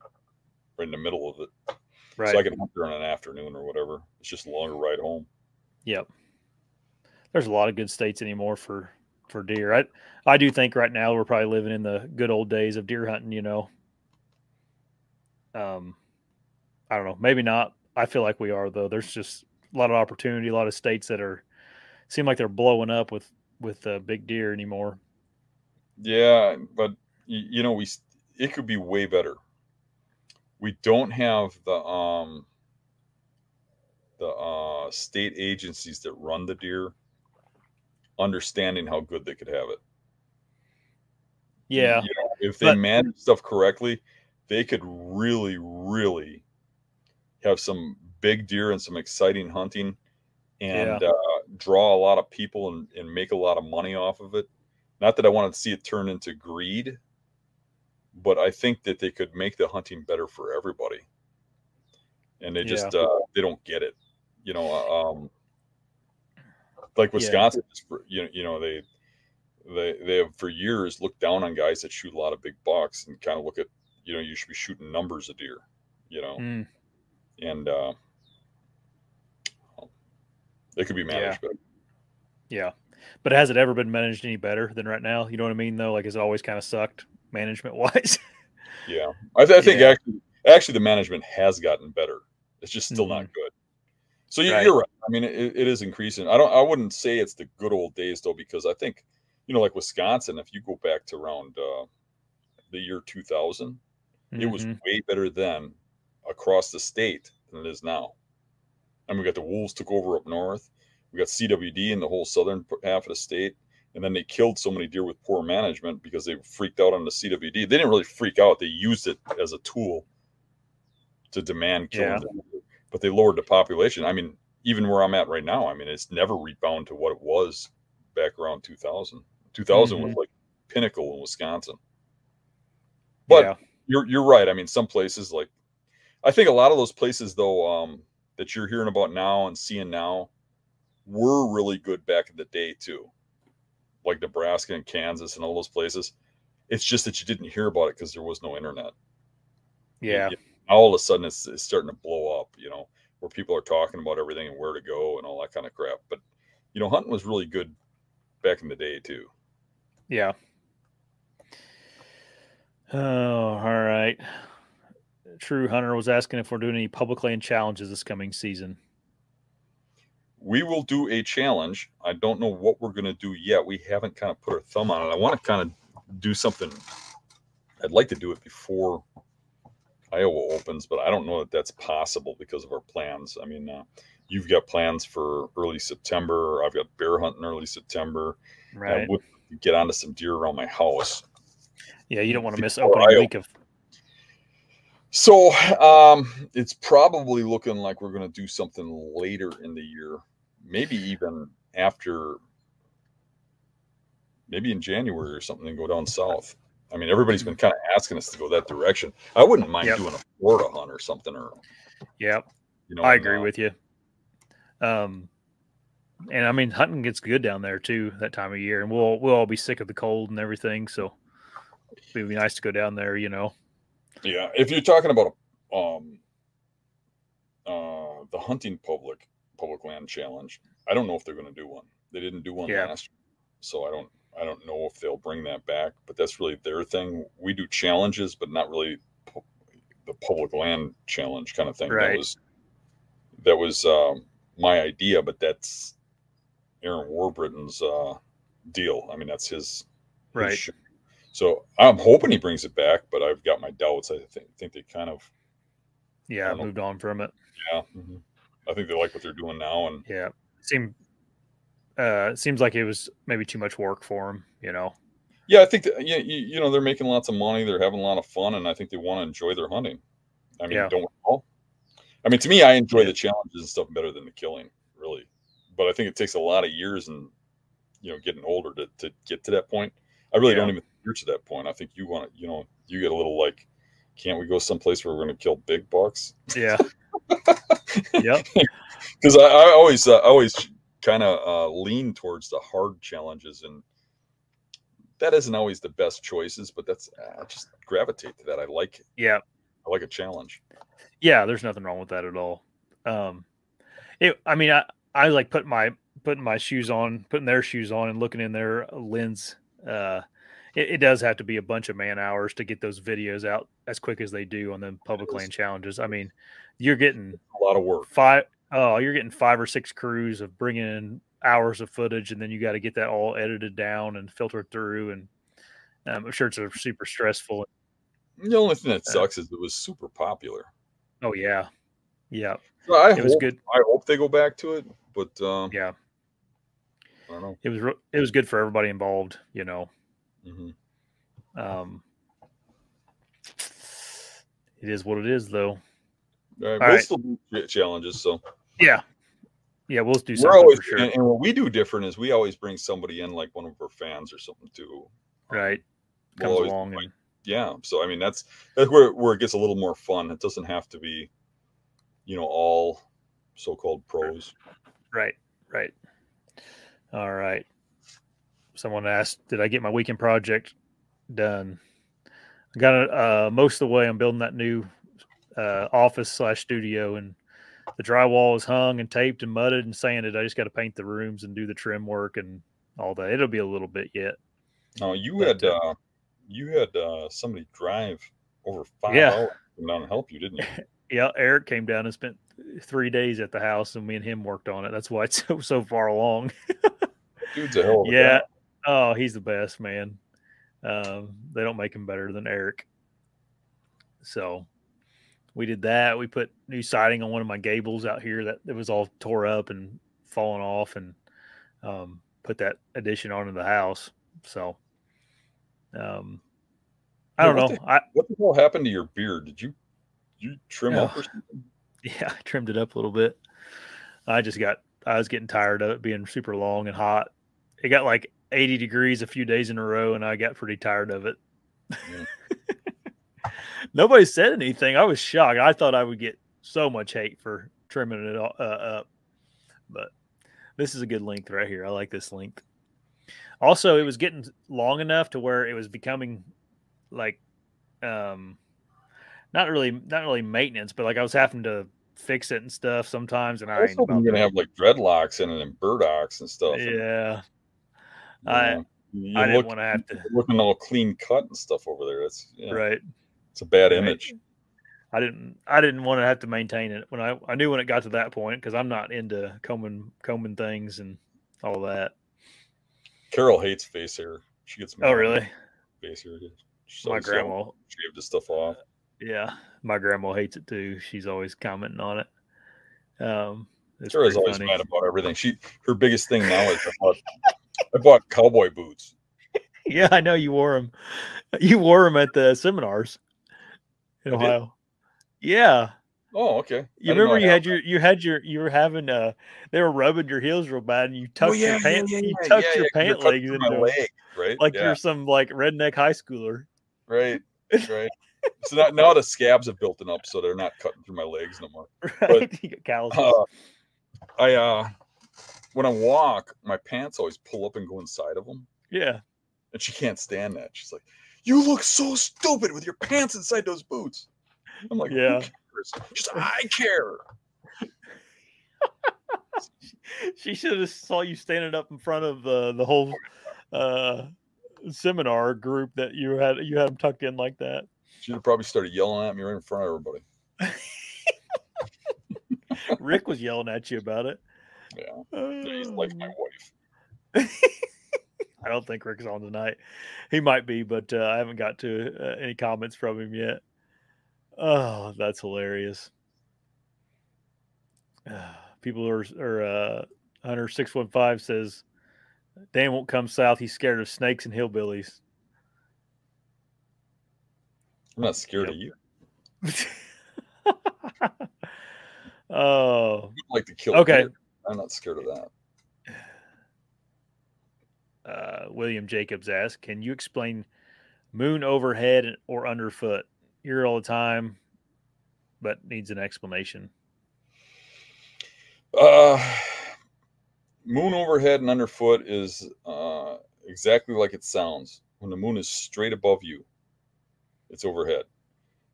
right in the middle of it, right, so I can hunt there in an afternoon or whatever. It's just a longer ride home. yep. There's a lot of good states anymore for for deer. I I do think right now we're probably living in the good old days of deer hunting. You know, um, I don't know, maybe not. I feel like we are though. There's just a lot of opportunity, a lot of states that are seem like they're blowing up with with uh, big deer anymore. Yeah, but you, know we it could be way better. We don't have the um the uh state agencies that run the deer understanding how good they could have it. Yeah, you know, if they but- manage stuff correctly, they could really, really have some big deer and some exciting hunting and uh, draw a lot of people and, and make a lot of money off of it. Not that I want to see it turn into greed, but I think that they could make the hunting better for everybody. And they just uh, they don't get it, you know. uh, Um, like Yeah. Wisconsin, is for- you know, you know they they they have for years looked down on guys that shoot a lot of big bucks and kind of look at you know you should be shooting numbers of deer, you know, Mm, and uh, they could be managed better. yeah. But has it ever been managed any better than right now? You know what I mean, though. Like, has it always kind of sucked management wise? (laughs) Yeah, I, th- I think Yeah. actually, actually the management has gotten better. It's just still not good. So you, Right. you're right. I mean, it, it is increasing. I don't. I wouldn't say it's the good old days though, because I think, you know, like Wisconsin, if you go back to around uh, the year 2000, it was Mhm. way better then across the state than it is now. And we got the Wolves took over up north. We got CWD in the whole southern half of the state, and then they killed so many deer with poor management because they freaked out on the CWD. They didn't really freak out; they used it as a tool to demand killing, Yeah. deer, but they lowered the population. I mean, even where I'm at right now, I mean, it's never rebound to what it was back around 2000. 2000 was like pinnacle in Wisconsin. But yeah, you're you're right. I mean, some places like I think a lot of those places though um, that you're hearing about now and seeing now were really good back in the day too, like Nebraska and Kansas and all those places. It's just that you didn't hear about it because there was no internet. yeah, You- all of a sudden, it's, it's starting to blow up. You know, where people are talking about everything and where to go and all that kind of crap. But you know, hunting was really good back in the day too. yeah. Oh, all right. True Hunter was asking if we're doing any public land challenges this coming season. we will do a challenge. I don't know what we're going to do yet. We haven't kind of put our thumb on it. I want to kind of do something. I'd like to do it before Iowa opens, but I don't know that that's possible because of our plans. I mean, uh, you've got plans for early September. I've got bear hunting early September. I Right. would get onto some deer around my house. Yeah, you don't want to miss opening Iowa. week of So um, it's probably looking like we're going to do something later in the year, maybe even after, maybe in January or something, and go down south. I mean, everybody's been kind of asking us to go that direction. I wouldn't mind Yep. doing a Florida hunt or something, or yeah. you know. I agree uh, with you. Um, and I mean, hunting gets good down there too that time of year, and we'll we'll all be sick of the cold and everything. So it'd be nice to go down there. You know, Yeah, if you're talking about um, uh, the hunting public public land challenge, I don't know if they're going to do one. They didn't do one Yeah. last, year, so I don't I don't know if they'll bring that back. But that's really their thing. We do challenges, but not really pu- the public land challenge kind of thing. Right. That was that was um, my idea, but that's Aaron Warbritton's uh, deal. I mean, that's his his right? show. So I'm hoping he brings it back, but I've got my doubts. I think think they kind of Yeah, don't know. moved on from it. yeah. I think they like what they're doing now, and Yeah, seem uh it seems like it was maybe too much work for him. You know, yeah, I think that yeah, you, you know they're making lots of money, they're having a lot of fun, and I think they want to enjoy their hunting. I mean, Yeah. don't all? I mean, to me, I enjoy Yeah. the challenges and stuff better than the killing, really. But I think it takes a lot of years and you know getting older to, to get to that point. I really Yeah. don't even you're to that point. I think you want to, you know, you get a little like, can't we go someplace where we're going to kill big bucks? yeah, (laughs) yep, because I, I always uh, I always kind of uh, lean towards the hard challenges and that isn't always the best choices but that's I just gravitate to that I like yeah, I like a challenge yeah. There's nothing wrong with that at all. Um, it. I mean, I I like putting my putting my shoes on, putting their shoes on, and looking in their lens. Uh, it, it does have to be a bunch of man hours to get those videos out as quick as they do on the public land challenges. I mean, you're getting a lot of work. five oh you're getting five or six crews of bringing in hours of footage and then you got to get that all edited down and filtered through and um, i'm sure it's a super stressful the only thing that Uh, sucks is it was super popular. Oh yeah. Yeah. So I it was good. I hope they go back to it but um, yeah. I don't know. It was it was good for everybody involved you know Mhm. um it is what it is though All right, All we'll right. still do challenges so yeah yeah we'll do we're something always for sure and, and what we do different is we always bring somebody in like one of our fans or something too right We'll comes along and yeah so i mean that's that's where, where it gets a little more fun it doesn't have to be you know all so-called pros Right, right. All right. Someone asked, "Did I get my weekend project done?" I got it uh, most of the way. I'm building that new uh, office slash studio, and the drywall is hung and taped and mudded and sanded. I just got to paint the rooms and do the trim work and all that. It'll be a little bit yet. now you But, had uh, uh you had uh somebody drive over five Yeah. hours down and help you didn't you (laughs) Yeah, Eric came down and spent three days at the house, and me and him worked on it. That's why it's so (laughs) so far along. dude's a hell of a yeah. Oh, he's the best, man. Um, they don't make him better than Eric. So we did that. We put new siding on one of my gables out here that it was all tore up and fallen off, and um, put that addition onto the house. So, um, I don't know. the- I What the hell happened to your beard? Did you you trim Oh. up or something? (laughs) yeah, I trimmed it up a little bit. I just got I was getting tired of it being super long and hot. It got like 80 degrees a few days in a row, and I got pretty tired of it. (laughs) Nobody said anything. I was shocked. I thought I would get so much hate for trimming it all, uh, up, but this is a good length right here. I like this length. Also, it was getting long enough to where it was becoming like, um, not really, not really maintenance, but like I was having to fix it and stuff sometimes, and I I was hoping you're gonna have like dreadlocks in it and burdocks and stuff. Yeah, you I- know, I didn't want to have to. looking all clean cut and stuff over there. That's yeah, Right. it's a bad Right. image. I didn't I didn't want to have to maintain it when I I knew when it got to that point because I'm not into combing combing things and all that. Carol hates face hair. She gets Oh mad at really? face hair. She's My grandma shaved the stuff off. yeah, my grandma hates it too. She's always commenting on it. Um it's Sarah's always mad about everything. She her biggest thing now is I bought, (laughs) I bought cowboy boots. (laughs) Yeah, I know you wore them. You wore them at the seminars in I did? Ohio. Yeah. Oh, okay. You remember you had your you had your you were having uh they were rubbing your heels real bad and you tucked Oh, yeah, your pants yeah, yeah, you tucked your pant legs into my leg, right? like you're some like redneck high schooler. right, (laughs) right. so now, now the scabs have built up, so they're not cutting through my legs no more. Right? (laughs) you got calluses. Uh, I uh, when I walk, my pants always pull up and go inside of them, yeah. and she can't stand that. She's like, "You look so stupid with your pants inside those boots." I'm like, Yeah. She's like, "I care." (laughs) She should have saw you standing up in front of uh, the whole uh, seminar group that you had you had them tucked in like that. She'd have probably started yelling at me right in front of everybody. (laughs) Rick was yelling at you about it. Yeah, he's like my Um, wife. (laughs) I don't think Rick's on tonight. He might be, but uh, I haven't got to uh, any comments from him yet. Oh, that's hilarious. Uh, (sighs) people are, are uh, Hunter six one five says, Dan won't come south. He's scared of snakes and hillbillies. I'm not scared Yep. of you. (laughs) oh, I'd like to kill. Okay. I'm not scared of that. (sighs) uh, William Jacobs asked, "Can you explain moon overhead or underfoot? Here all the time, but needs an explanation." Uh, moon overhead and underfoot is uh, exactly like it sounds. When the moon is straight above you, it's overhead.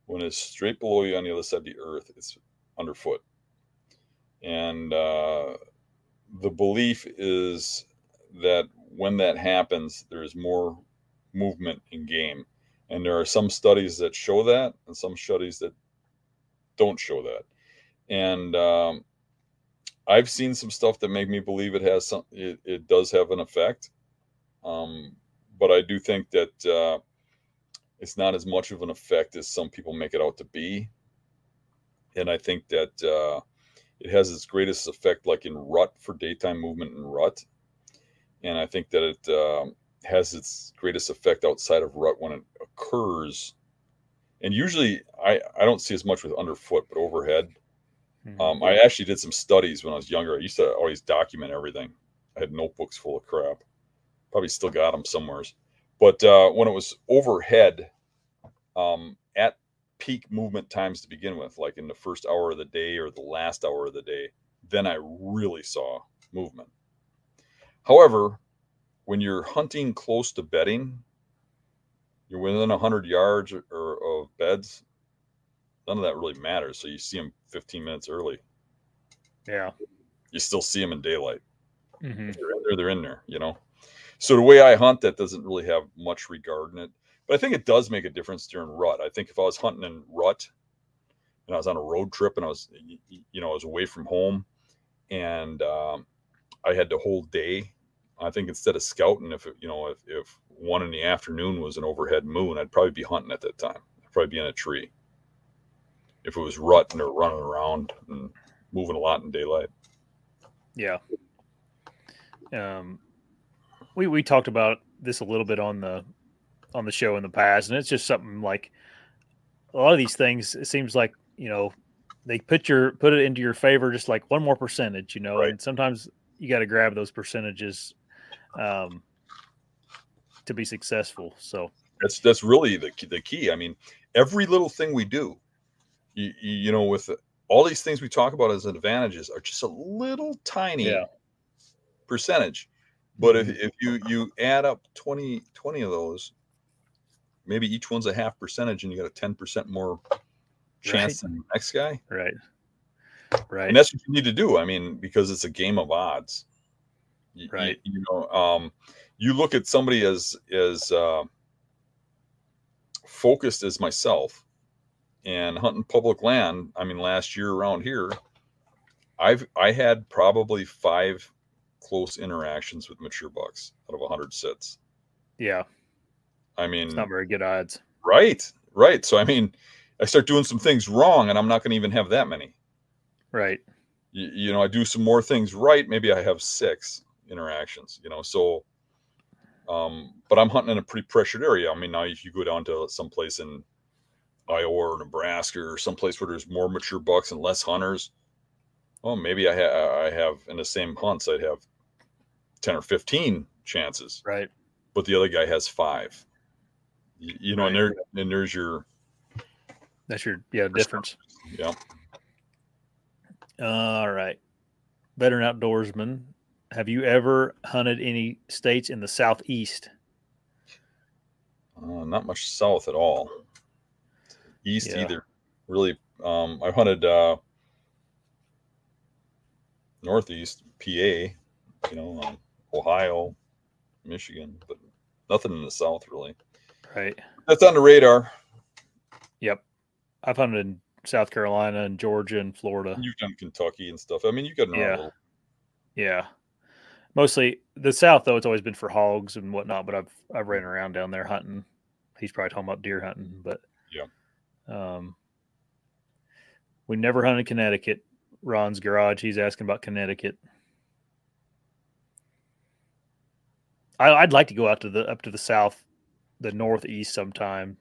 When it's straight below you on the other side of the earth, it's underfoot. And uh, the belief is that when that happens, there is more movement in game. And there are some studies that show that, and some studies that don't show that. And um, I've seen some stuff that make me believe it has some. It, it does have an effect, um, but I do think that uh, it's not as much of an effect as some people make it out to be. And I think that uh, it has its greatest effect, like in rut for daytime movement in rut. And I think that it um, has its greatest effect outside of rut when it occurs. And usually, I I don't see as much with underfoot, but overhead. Um, I actually did some studies when I was younger. I used to always document everything. I had notebooks full of crap. Probably still got them somewheres. But uh, when it was overhead, um, at peak movement times to begin with, like in the first hour of the day or the last hour of the day, then I really saw movement. However, when you're hunting close to bedding, you're within 100 yards or, or of beds, none of that really matters. So you see them 15 minutes early. yeah. You still see them in daylight. hmm If they're in there, they're in there, you know? So the way I hunt, that doesn't really have much regard in it. But I think it does make a difference during rut. I think if I was hunting in rut and I was on a road trip and I was, you know, I was away from home and um, I had the whole day, I think instead of scouting, if, you know, if, if one in the afternoon was an overhead moon, I'd probably be hunting at that time. I'd probably be in a tree. If it was rut and they're running around and moving a lot in daylight. Yeah. Um, we we talked about this a little bit on the on the show in the past, and it's just something like a lot of these things. It seems like you know they put your put it into your favor just like one more percentage, you know, Right. and sometimes you got to grab those percentages um, to be successful. So That's that's really the key, the key. I mean, every little thing we do, you, you, you know, with all these things we talk about as advantages are just a little tiny Yeah. percentage. But if, if you you add up 20, 20 of those, maybe each one's a half percentage, and you got a ten percent more chance than the next guy. right, right, and that's what you need to do. I mean, because it's a game of odds. Y- y- Right. You, know, um, you look at somebody as as uh, focused as myself, and hunting public land. I mean, last year around here, I've I had probably five close interactions with mature bucks out of a hundred sits. yeah, I mean, it's not very good odds. right, right. So I mean, I start doing some things wrong, and I'm not going to even have that many. Right, you, you know, I do some more things right. Maybe I have six interactions, you know, so, um, but I'm hunting in a pretty pressured area. I mean, now if you go down to some place in Iowa or Nebraska or someplace where there's more mature bucks and less hunters, well, maybe I, ha- I have in the same hunts, I'd have 10 or 15 chances, right, but the other guy has five, you, know, and there, and there's your, that's your yeah difference. yeah. All right. Veteran outdoorsman, have you ever hunted any states in the southeast? Uh, not much south at all. East Yeah. either. Really, um, I hunted uh, northeast PA, you know, um, Ohio, Michigan, but nothing in the south really. Right. That's on the radar. Yep. I've hunted in South Carolina and Georgia and Florida. You've done Kentucky and stuff. I mean, you've got an Yeah. little- Yeah. Mostly the South though, it's always been for hogs and whatnot, but I've I've ran around down there hunting. He's probably talking about deer hunting, but Yeah. Um we never hunted Connecticut. Ron's garage. He's asking about Connecticut. I'd like to go out to the up to the south, the northeast sometime.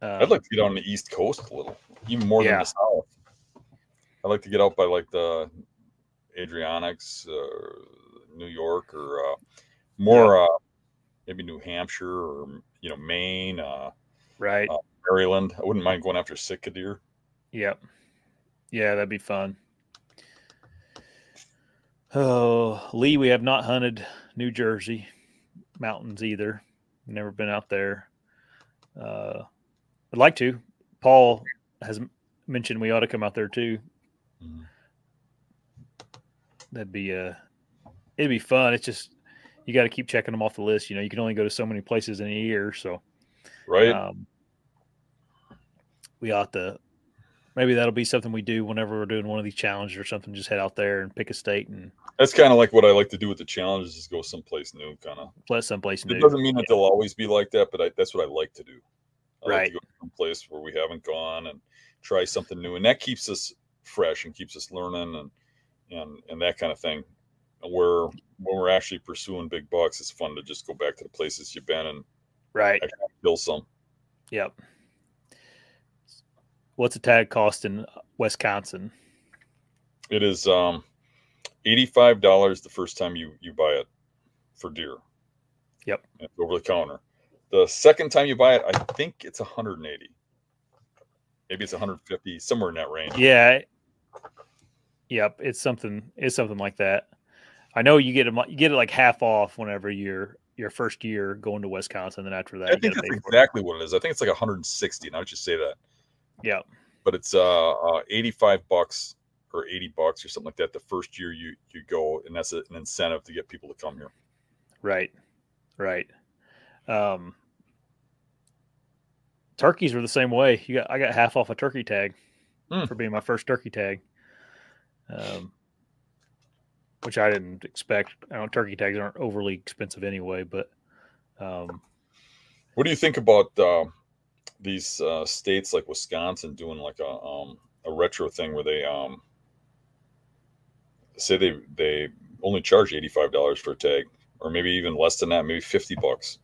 Um, I'd like to get on the East Coast a little, even more than the South. I'd like to get out by like the Adirondacks, uh, New York, or uh, more uh, maybe New Hampshire or you know Maine, uh, right. uh, Maryland. I wouldn't mind going after Sika deer. Yep. Yeah, that'd be fun. Oh, Lee, we have not hunted New Jersey mountains either. Never been out there. Uh, I'd like to. Paul has mentioned we ought to come out there too. Mhm. That'd be uh it'd be fun. It's just you got to keep checking them off the list. You know, you can only go to so many places in a year, so Right? um, we ought to maybe that'll be something we do whenever we're doing one of these challenges or something. Just head out there and pick a state and That's kind of like what I like to do with the challenges is go someplace new, kind of. let someplace new. It doesn't mean that they'll always be like that, but I, that's what I like to do. I like Right. to go someplace where we haven't gone and try something new, and that keeps us fresh and keeps us learning and and and that kind of thing. Where when we're actually pursuing big bucks, it's fun to just go back to the places you've been and right. kill some. Yep. What's a tag cost in Wisconsin? It is um, eighty-five dollars the first time you you buy it for deer. Yep. It's over the counter. The second time you buy it, I think it's 180. Maybe it's 150, somewhere in that range. Yeah. Yep, it's something. It's something like that. I know you get a, you get it like half off whenever you're your first year going to Wisconsin. Then after that, I you think that's it. exactly what it is. I think it's like 160. Now I would just say that, Yep. but it's uh, uh 85 bucks or 80 bucks or something like that the first year you you go, and that's an incentive to get people to come here. Right. Right. Um, turkeys were the same way. You got I got half off a turkey tag Hmm. for being my first turkey tag. Um, which I didn't expect. I don't turkey tags aren't overly expensive anyway, but um, What do you think about uh, these uh, states like Wisconsin doing like a um, a retro thing where they um, say they they only charge eighty five dollars for a tag or maybe even less than that, maybe 50 bucks.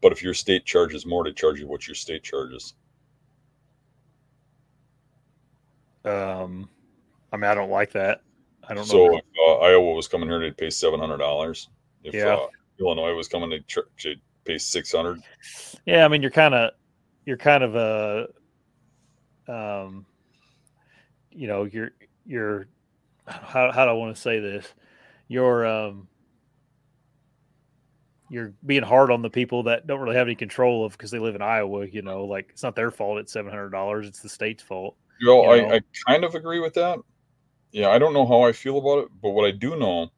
But if your state charges more, they charge you what your state charges. Um, I mean, I don't like that. I don't So know. if uh, Iowa was coming here, they'd pay seven hundred dollars. If Yeah. uh, Illinois was coming, they'd, ch- they'd pay six hundred. Yeah, I mean, you're kind of, you're kind of a, um, you know, you're you're, how how do I want to say this? You're um, you're being hard on the people that don't really have any control of because they live in Iowa. You know, like it's not their fault. It's seven hundred dollars. It's the state's fault. Well, You know? I, I kind of agree with that. Yeah, I don't know how I feel about it, but what I do know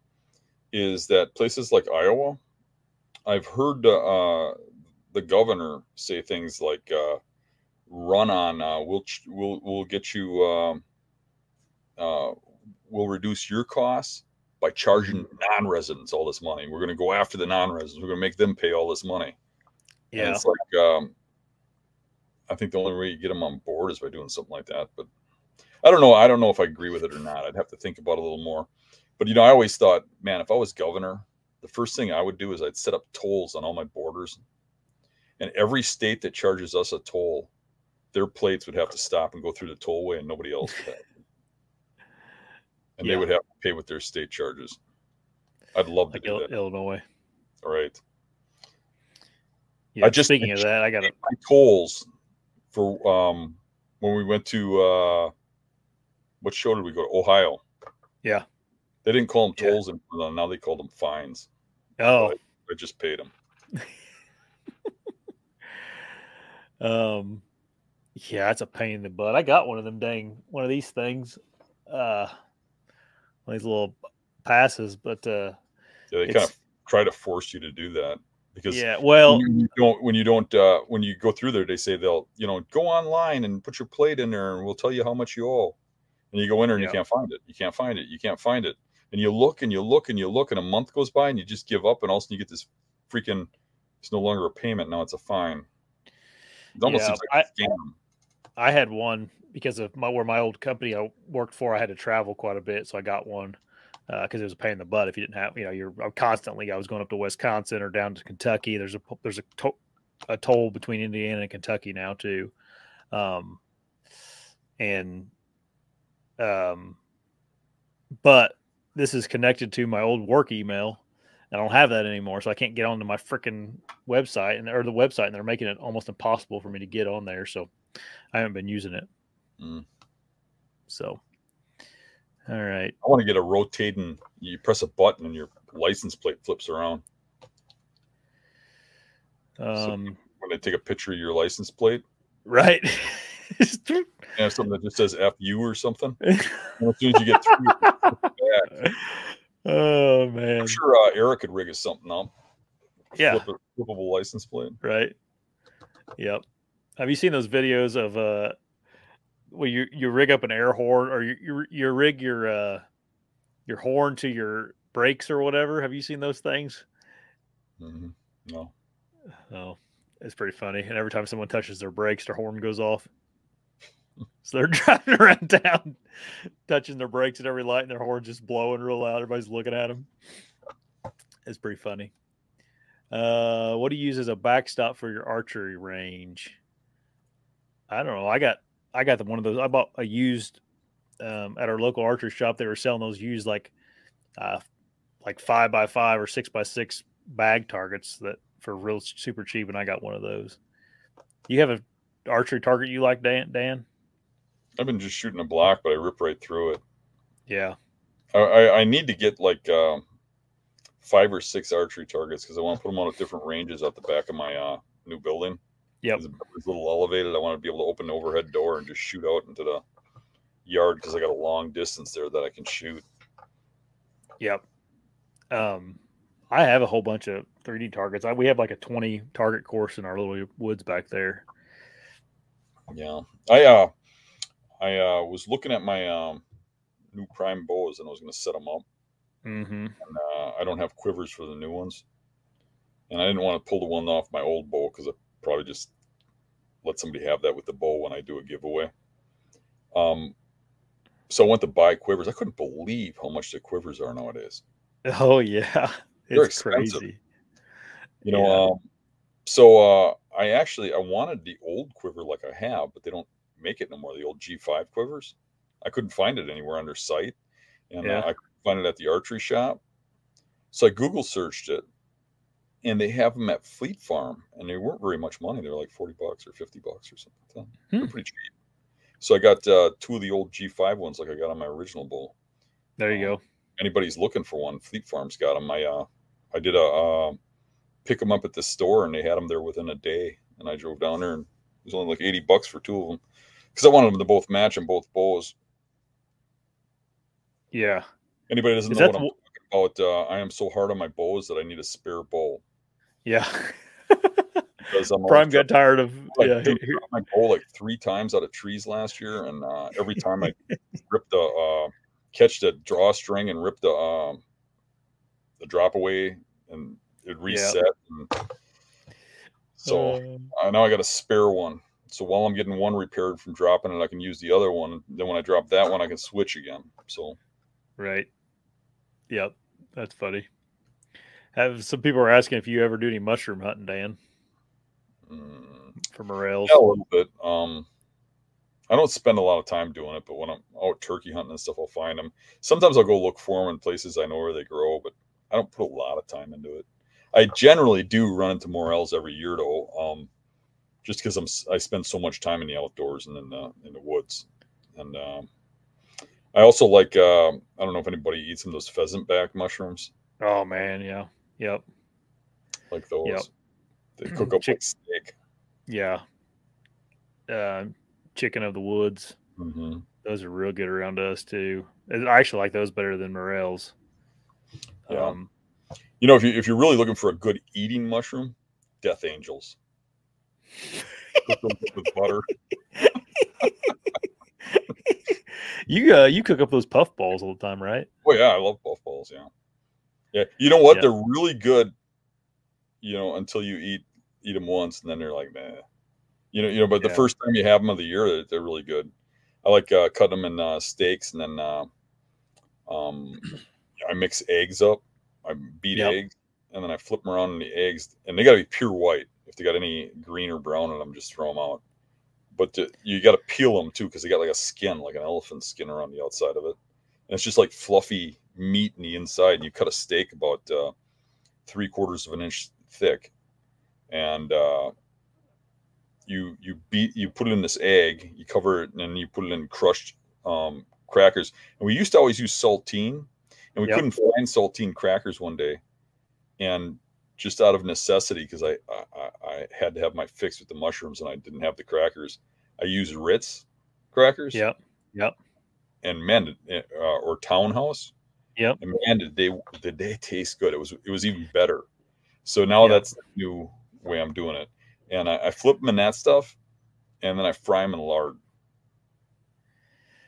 is that places like Iowa, I've heard uh, the governor say things like, uh, "Run on, uh, we'll ch- we'll we'll get you, um, uh, we'll reduce your costs by charging non-residents all this money. We're going to go after the non-residents. We're going to make them pay all this money." And Yeah, it's like um, I think the only way you get them on board is by doing something like that. But I don't know. I don't know if I agree with it or not. I'd have to think about it a little more. But you know, I always thought, man, if I was governor, the first thing I would do is I'd set up tolls on all my borders, and every state that charges us a toll, their plates would have to stop and go through the tollway, and nobody else would. have. And Yeah. they would have to pay with their state charges. I'd love to like do Il- that. Illinois. All right. Yeah, I just speaking of that, I got my tolls for um when we went to uh what show did we go to ohio Yeah. they didn't call them tolls and now they call them fines oh. i just paid them (laughs) Um, yeah, it's a pain in the butt. I got one of them dang one of these things, uh, one of these little passes, but uh, yeah they kind of try to force you to do that because yeah, well, when you don't when you don't uh when you go through there they say they'll you know go online and put your plate in there and we'll tell you how much you owe. And you go in there and Yeah. you can't find it. You can't find it. You can't find it. And you look and you look and you look and a month goes by and you just give up and all of a sudden you get this freaking it's no longer a payment. Now it's a fine almost Yeah, like scam I had one because of my where my old company I worked for. I had to travel quite a bit, so I got one because it was a pain in the butt if you didn't have you know you're I'm constantly I was going up to Wisconsin or down to Kentucky. There's a there's a, to, a toll between Indiana and Kentucky now too, um, and um, but this is connected to my old work email. I don't have that anymore, so I can't get onto my freaking website and or the website, and they're making it almost impossible for me to get on there. So I haven't been using it. Mm. So, all right. i want to get a rotating you press a button and your license plate flips around Um, when they take a picture of your license plate right. (laughs) and have something that just says fu or something (laughs) and as soon as you get through (laughs) oh man. i'm sure uh, eric could rig us something up Yeah. Flip a, flippable license plate Right. Yep. Have you seen those videos of uh where you you rig up an air horn or you you, you rig your uh your horn to your brakes or whatever? Have you seen those things? hmm no Oh, it's pretty funny. And every time someone touches their brakes, their horn goes off. So they're (laughs) driving around town, touching their brakes at every light, and their horn just blowing real loud. Everybody's looking at them. It's pretty funny. Uh, what do you use as a backstop for your archery range? I don't know. I got I got one of those. I bought a used um, at our local archery shop. They were selling those used like uh, like five by five or six by six bag targets that for real super cheap, and I got one of those. You have a archery target you like, Dan? Dan? I've been just shooting a block but i rip right through it Yeah. i i, I need to get like um five or six archery targets because i want to put them on at different ranges out the back of my uh new building Yeah. it's, it's a little elevated i want to be able to open the overhead door and just shoot out into the yard because i got a long distance there that i can shoot Yep. Um, I have a whole bunch of 3D targets. I, we have like a 20 target course in our little woods back there. Yeah, I uh, I uh, was looking at my um, new prime bows and I was going to set them up. Mm-hmm. And, uh, I don't have quivers for the new ones, and I didn't want to pull the one off my old bow because I probably just let somebody have that with the bow when I do a giveaway. Um, so I went to buy quivers. I couldn't believe how much the quivers are nowadays. Oh yeah. They're It's expensive. crazy. You know, Yeah. um, so uh, I actually I wanted the old quiver like I have, but they don't make it no more. The old G5 quivers, I couldn't find it anywhere under sight, and Yeah. uh, I couldn't find it at the archery shop. So I Google searched it, and they have them at Fleet Farm, and they weren't very much money. They were like forty bucks or fifty bucks or something. They're Hmm. pretty cheap. So I got uh, two of the old G5 ones, like I got on my original bull. There you um, go. anybody's looking for one, Fleet Farm's got them. I uh, I did a uh, pick them up at the store, and they had them there within a day. And I drove down there, and it was only like eighty bucks for two of them, because I wanted them to both match in both bows. Yeah. Anybody doesn't Is know what I'm talking about? Uh, I am so hard on my bows that I need a spare bow Yeah. because I'm (laughs) Prime got tired of like, yeah. dude, my bow like three times out of trees last year, and uh, every time I (laughs) rip the uh, catch the drawstring and rip the um, the drop away, and it reset. And so Uh, I now I got a spare one. So while I'm getting one repaired from dropping it, I can use the other one. Then when I drop that one, I can switch again. So right. Yep. That's funny. Have some people are asking if you ever do any mushroom hunting, Dan, mm, for morels. yeah, a little bit. Um, I don't spend a lot of time doing it, but when I'm out turkey hunting and stuff, I'll find them. Sometimes I'll go look for them in places I know where they grow, but I don't put a lot of time into it. I generally do run into morels every year, though, um, just because I'm I spend so much time in the outdoors and in the in the woods, and um, I also like uh, I don't know if anybody eats them those pheasant back mushrooms Oh man, yeah. Yep. like those. Yep. They cook up Chick- like steak. Yeah. Uh, chicken of the woods. hmm Those are real good around us too. I actually like those better than morels. Yeah. Um, You know, if you if you're really looking for a good eating mushroom, death angels. Cook them with butter. (laughs) you uh, you cook up those puff balls all the time, right? Oh yeah, I love puff balls. Yeah, yeah. You know what? Yeah. They're really good. You know, until you eat eat them once, and then they're like, nah. You know, you know. But the first time you have them of the year, they're, they're really good. I like uh, cutting them in uh, steaks, and then uh, um, (clears throat) I mix eggs up. I beat Yep. eggs, and then I flip them around in the eggs, and they got to be pure white. If they got any green or brown in them, just throw them out. But to, you got to peel them too, because they got like a skin, like an elephant skin around the outside of it and it's just like fluffy meat in the inside. And you cut a steak about uh, three quarters of an inch thick, and uh, you you beat you put it in this egg, you cover it, and then you put it in crushed um, crackers. And we used to always use saltine, and we Yep. couldn't find saltine crackers one day, and just out of necessity, because I, I I- had to have my fix with the mushrooms, and I didn't have the crackers. I used Ritz crackers Yep. Yep. and man, uh, or Townhouse. Yep. And man, did they did they taste good? It was it was even better. So now Yep. that's the new way I'm doing it, and I, I flip them in that stuff, and then I fry them in lard,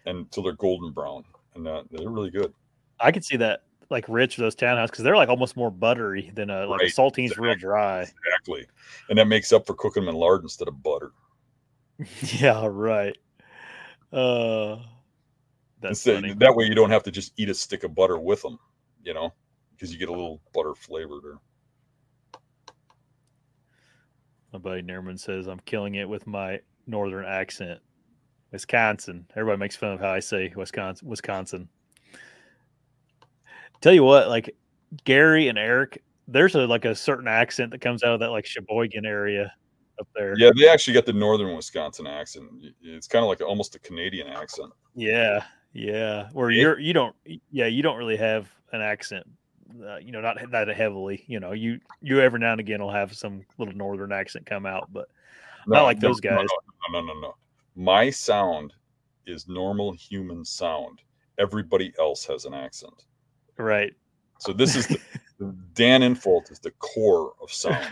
until they're golden brown, and uh, they're really good. I could see that like rich those townhouses because they're like almost more buttery than a like Right. a saltine's real dry. Exactly, and that makes up for cooking them in lard instead of butter. (laughs) yeah, right. Uh, that's funny. that way you don't have to just eat a stick of butter with them, you know, because you get a little butter flavored. there. My buddy Nerman says I'm killing it with my northern accent. Wisconsin. Everybody makes fun of how I say Wisconsin. Wisconsin. Tell you what, like Gary and Eric, there's a like a certain accent that comes out of that like Sheboygan area up there. Yeah, they actually got the northern Wisconsin accent. It's kind of like almost a Canadian accent. Yeah, yeah. Where Yeah. you're you don't yeah you don't really have an accent, uh, you know, not that heavily. You know, you you every now and again will have some little northern accent come out, but Not like those no, guys. No, no, no, no. My sound is normal human sound. Everybody else has an accent. Right. So this is the, (laughs) the Dan Infalt is the core of sound.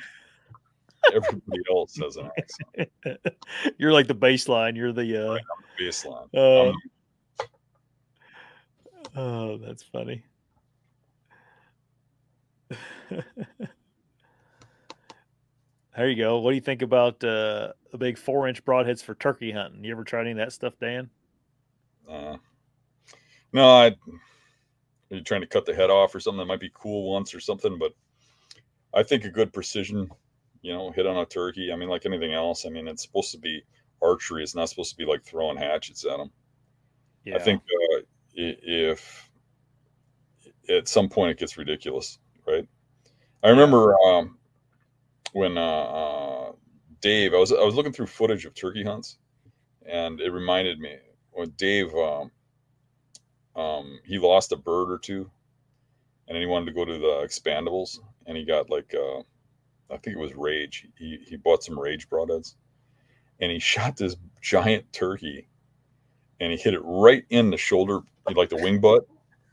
Everybody else has an accent. (laughs) you're like the baseline. You're the uh, Baseline. uh Um, oh, that's funny. (laughs) there you go. What do you think about uh, the big four inch broadheads for turkey hunting? You ever tried any of that stuff, Dan? uh, no, I you're trying to cut the head off or something that might be cool once or something. But I think a good precision, you know, hit on a turkey. I mean, like anything else. I mean, it's supposed to be archery. It's not supposed to be like throwing hatchets at them. Yeah. I think uh, if at some point it gets ridiculous, right? I remember um, when uh, uh, Dave, I was I was looking through footage of turkey hunts, and it reminded me when Dave um, um, he lost a bird or two, and then he wanted to go to the expandables, and he got like uh, I think it was rage. He he bought some rage broadheads, and he (laughs) shot this giant turkey, and he hit it right in the shoulder, like the wing butt,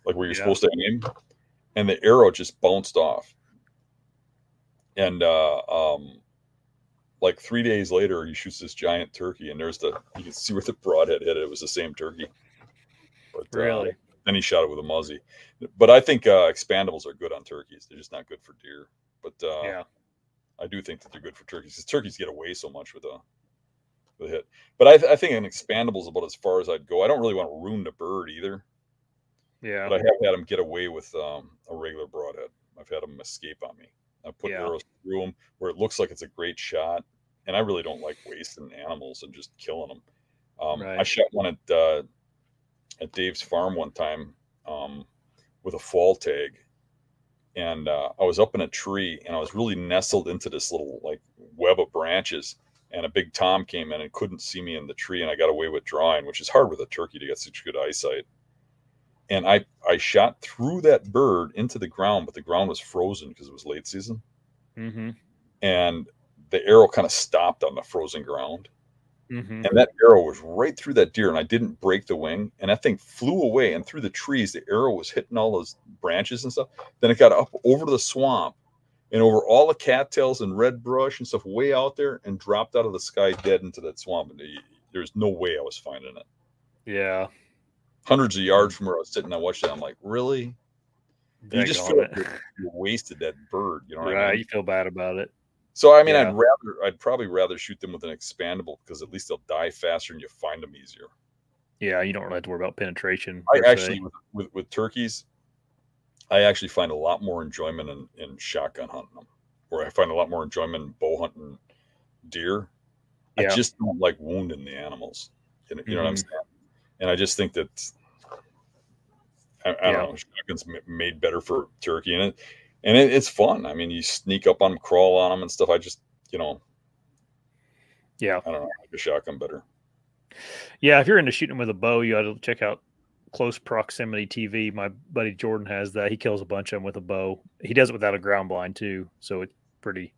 like where you're Yeah. supposed to aim, and the arrow just bounced off. And uh, um, like three days later, he shoots this giant turkey, and there's the you can see where the broadhead hit it. It was the same turkey. But uh, Really? then he shot it with a muzzy. But I think uh, expandables are good on turkeys. They're just not good for deer. But uh, yeah. I do think that they're good for turkeys because turkeys get away so much with a with a hit. But I, I think an expandable is about as far as I'd go. I don't really want to ruin the bird either. Yeah. But I have had them get away with um, a regular broadhead. I've had them escape on me. I put Yeah. arrows through them where it looks like it's a great shot, and I really don't like wasting animals and just killing them. Um, I Right. shot one at uh, at Dave's farm one time um, with a fall tag, and uh, I was up in a tree and I was really nestled into this little like web of branches. And a big tom came in and couldn't see me in the tree, and I got away with drawing, which is hard with a turkey to get such good eyesight and I I shot through that bird into the ground, but the ground was frozen because it was late season, Mm-hmm. and the arrow kind of stopped on the frozen ground, Mm-hmm. and that arrow was right through that deer, and I didn't break the wing, and that thing flew away, and through the trees, the arrow was hitting all those branches and stuff. Then it got up over the swamp, and over all the cattails and red brush and stuff way out there, and dropped out of the sky dead into that swamp. And there's no way I was finding it. Yeah. Hundreds of yards from where I was sitting, I watched it. I'm like, really? you just feel like you wasted that bird. You know what I mean? You feel bad about it. So I mean, Yeah. I'd rather, I'd probably rather shoot them with an expandable because at least they'll die faster and you find them easier. Yeah. You don't really have to worry about penetration. I actually, with, with with turkeys, I actually find a lot more enjoyment in, in shotgun hunting them, or I find a lot more enjoyment in bow hunting deer. I just don't like wounding the animals. You know, you know what I'm Mhm. saying? And I just think that I, I Yeah. don't know, shotguns made better for turkey, and it and it, it's fun. I mean, you sneak up on them, crawl on them, and stuff. I just, you know, Yeah. I don't know, I like a shotgun better. Yeah, if you're into shooting with a bow, you ought to check out Close Proximity TV. My buddy Jordan has that. He kills a bunch of them with a bow. He does it without a ground blind too, so it's pretty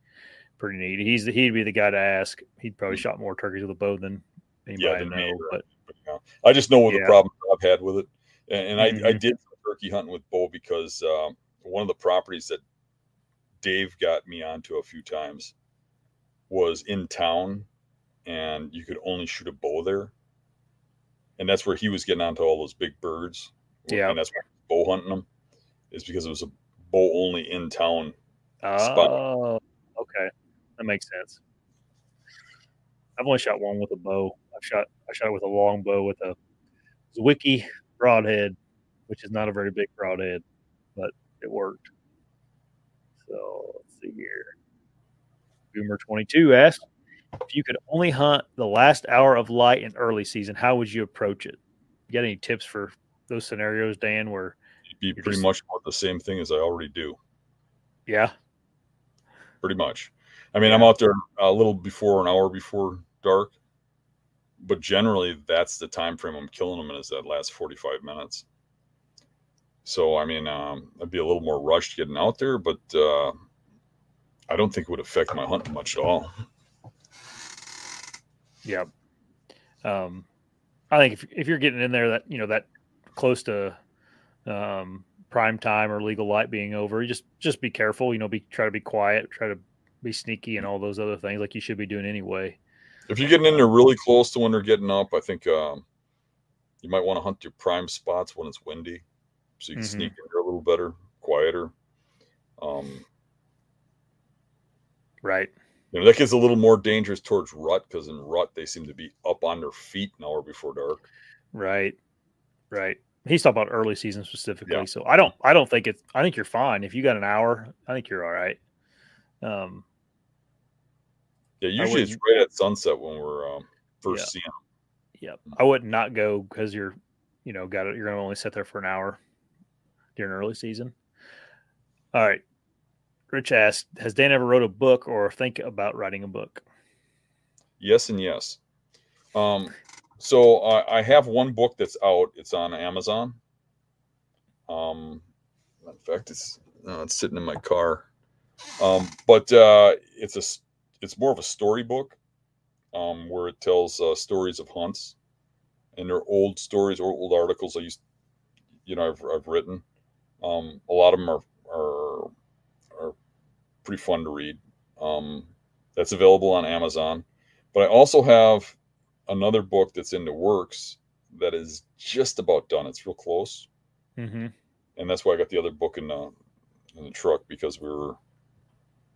pretty neat. He's he'd be the guy to ask. He'd probably shot more turkeys with a bow than anybody I than know. me, But But, you know, I just know what the Yeah. problems I've had with it, and, and I, I Mhm. did turkey hunting with bow because um, one of the properties that Dave got me onto a few times was in town, and you could only shoot a bow there, and that's where he was getting onto all those big birds. Yeah. and that's why bow hunting them, is because it was a bow only in town. Spot. oh, okay, that makes sense. I've only shot one with a bow. I've shot I shot it with a long bow with a Zwickey broadhead, which is not a very big broadhead, but it worked. So let's see here. Boomer twenty two asked, if you could only hunt the last hour of light in early season, how would you approach it? You got any tips for those scenarios, Dan? Where It'd be pretty just- much about the same thing as I already do. yeah, pretty much. I mean, I'm out there a little before an hour before dark, but generally that's the time frame I'm killing them in is that last 45 minutes. So I mean, um, I'd be a little more rushed getting out there, but uh, I don't think it would affect my hunting much at all. Yeah. Um, I think if, if you're getting in there that, you know, that close to um, prime time or legal light being over, you just, just be careful, you know, be, try to be quiet, try to be sneaky and all those other things like you should be doing anyway. If you're getting in there really close to when they're getting up, I think um, you might want to hunt your prime spots when it's windy, so you can Mhm. sneak in there a little better, quieter. Um, Right. You know, that gets a little more dangerous towards rut because in rut they seem to be up on their feet an hour before dark. Right. Right. He's talking about early season specifically. Yeah. So I don't I don't think it's I think you're fine. If you got an hour, I think you're all right. Um Yeah, usually it's right at sunset when we're um, first Yeah. seeing them. yeah. I would not go because you're you know, got it you're gonna only sit there for an hour during early season. All right. Rich asked, has Dan ever wrote a book or think about writing a book? Yes and yes. Um, so I, I have one book that's out. It's on Amazon. Um, in fact, it's no, it's sitting in my car. Um, but uh, it's a it's more of a storybook, um, where it tells uh, stories of hunts, and they're old stories or old articles I used, you know, I've I've written. Um, a lot of them are are are pretty fun to read. Um, that's available on Amazon. But I also have another book that's in the works that is just about done. It's real close, Mm-hmm. and that's why I got the other book in the in the truck because we were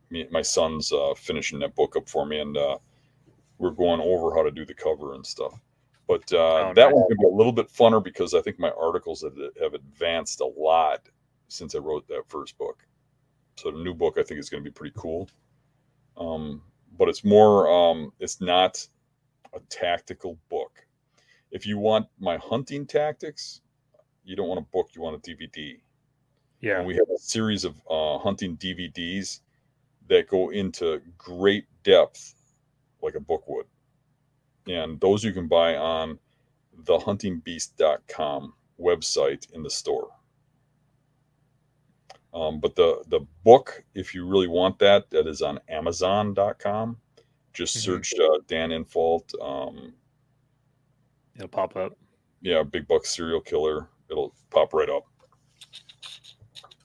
me my son's uh, finishing that book up for me, and uh, we're going over how to do the cover and stuff. But uh, Oh, that nice. one's gonna be a little bit funner because I think my articles have, have advanced a lot since I wrote that first book. So the new book I think is going to be pretty cool. Um, but it's more um, it's not a tactical book. If you want my hunting tactics, you don't want a book, you want a DVD. Yeah. And we have a series of uh, hunting DVDs that go into great depth, like a book would. And those you can buy on the huntingbeast.com website in the store. Um, but the the book, if you really want that, that is on Amazon.com. Just Mhm. search uh, Dan Infalt. Um, It'll pop up. yeah, Big Buck Serial Killer. It'll pop right up.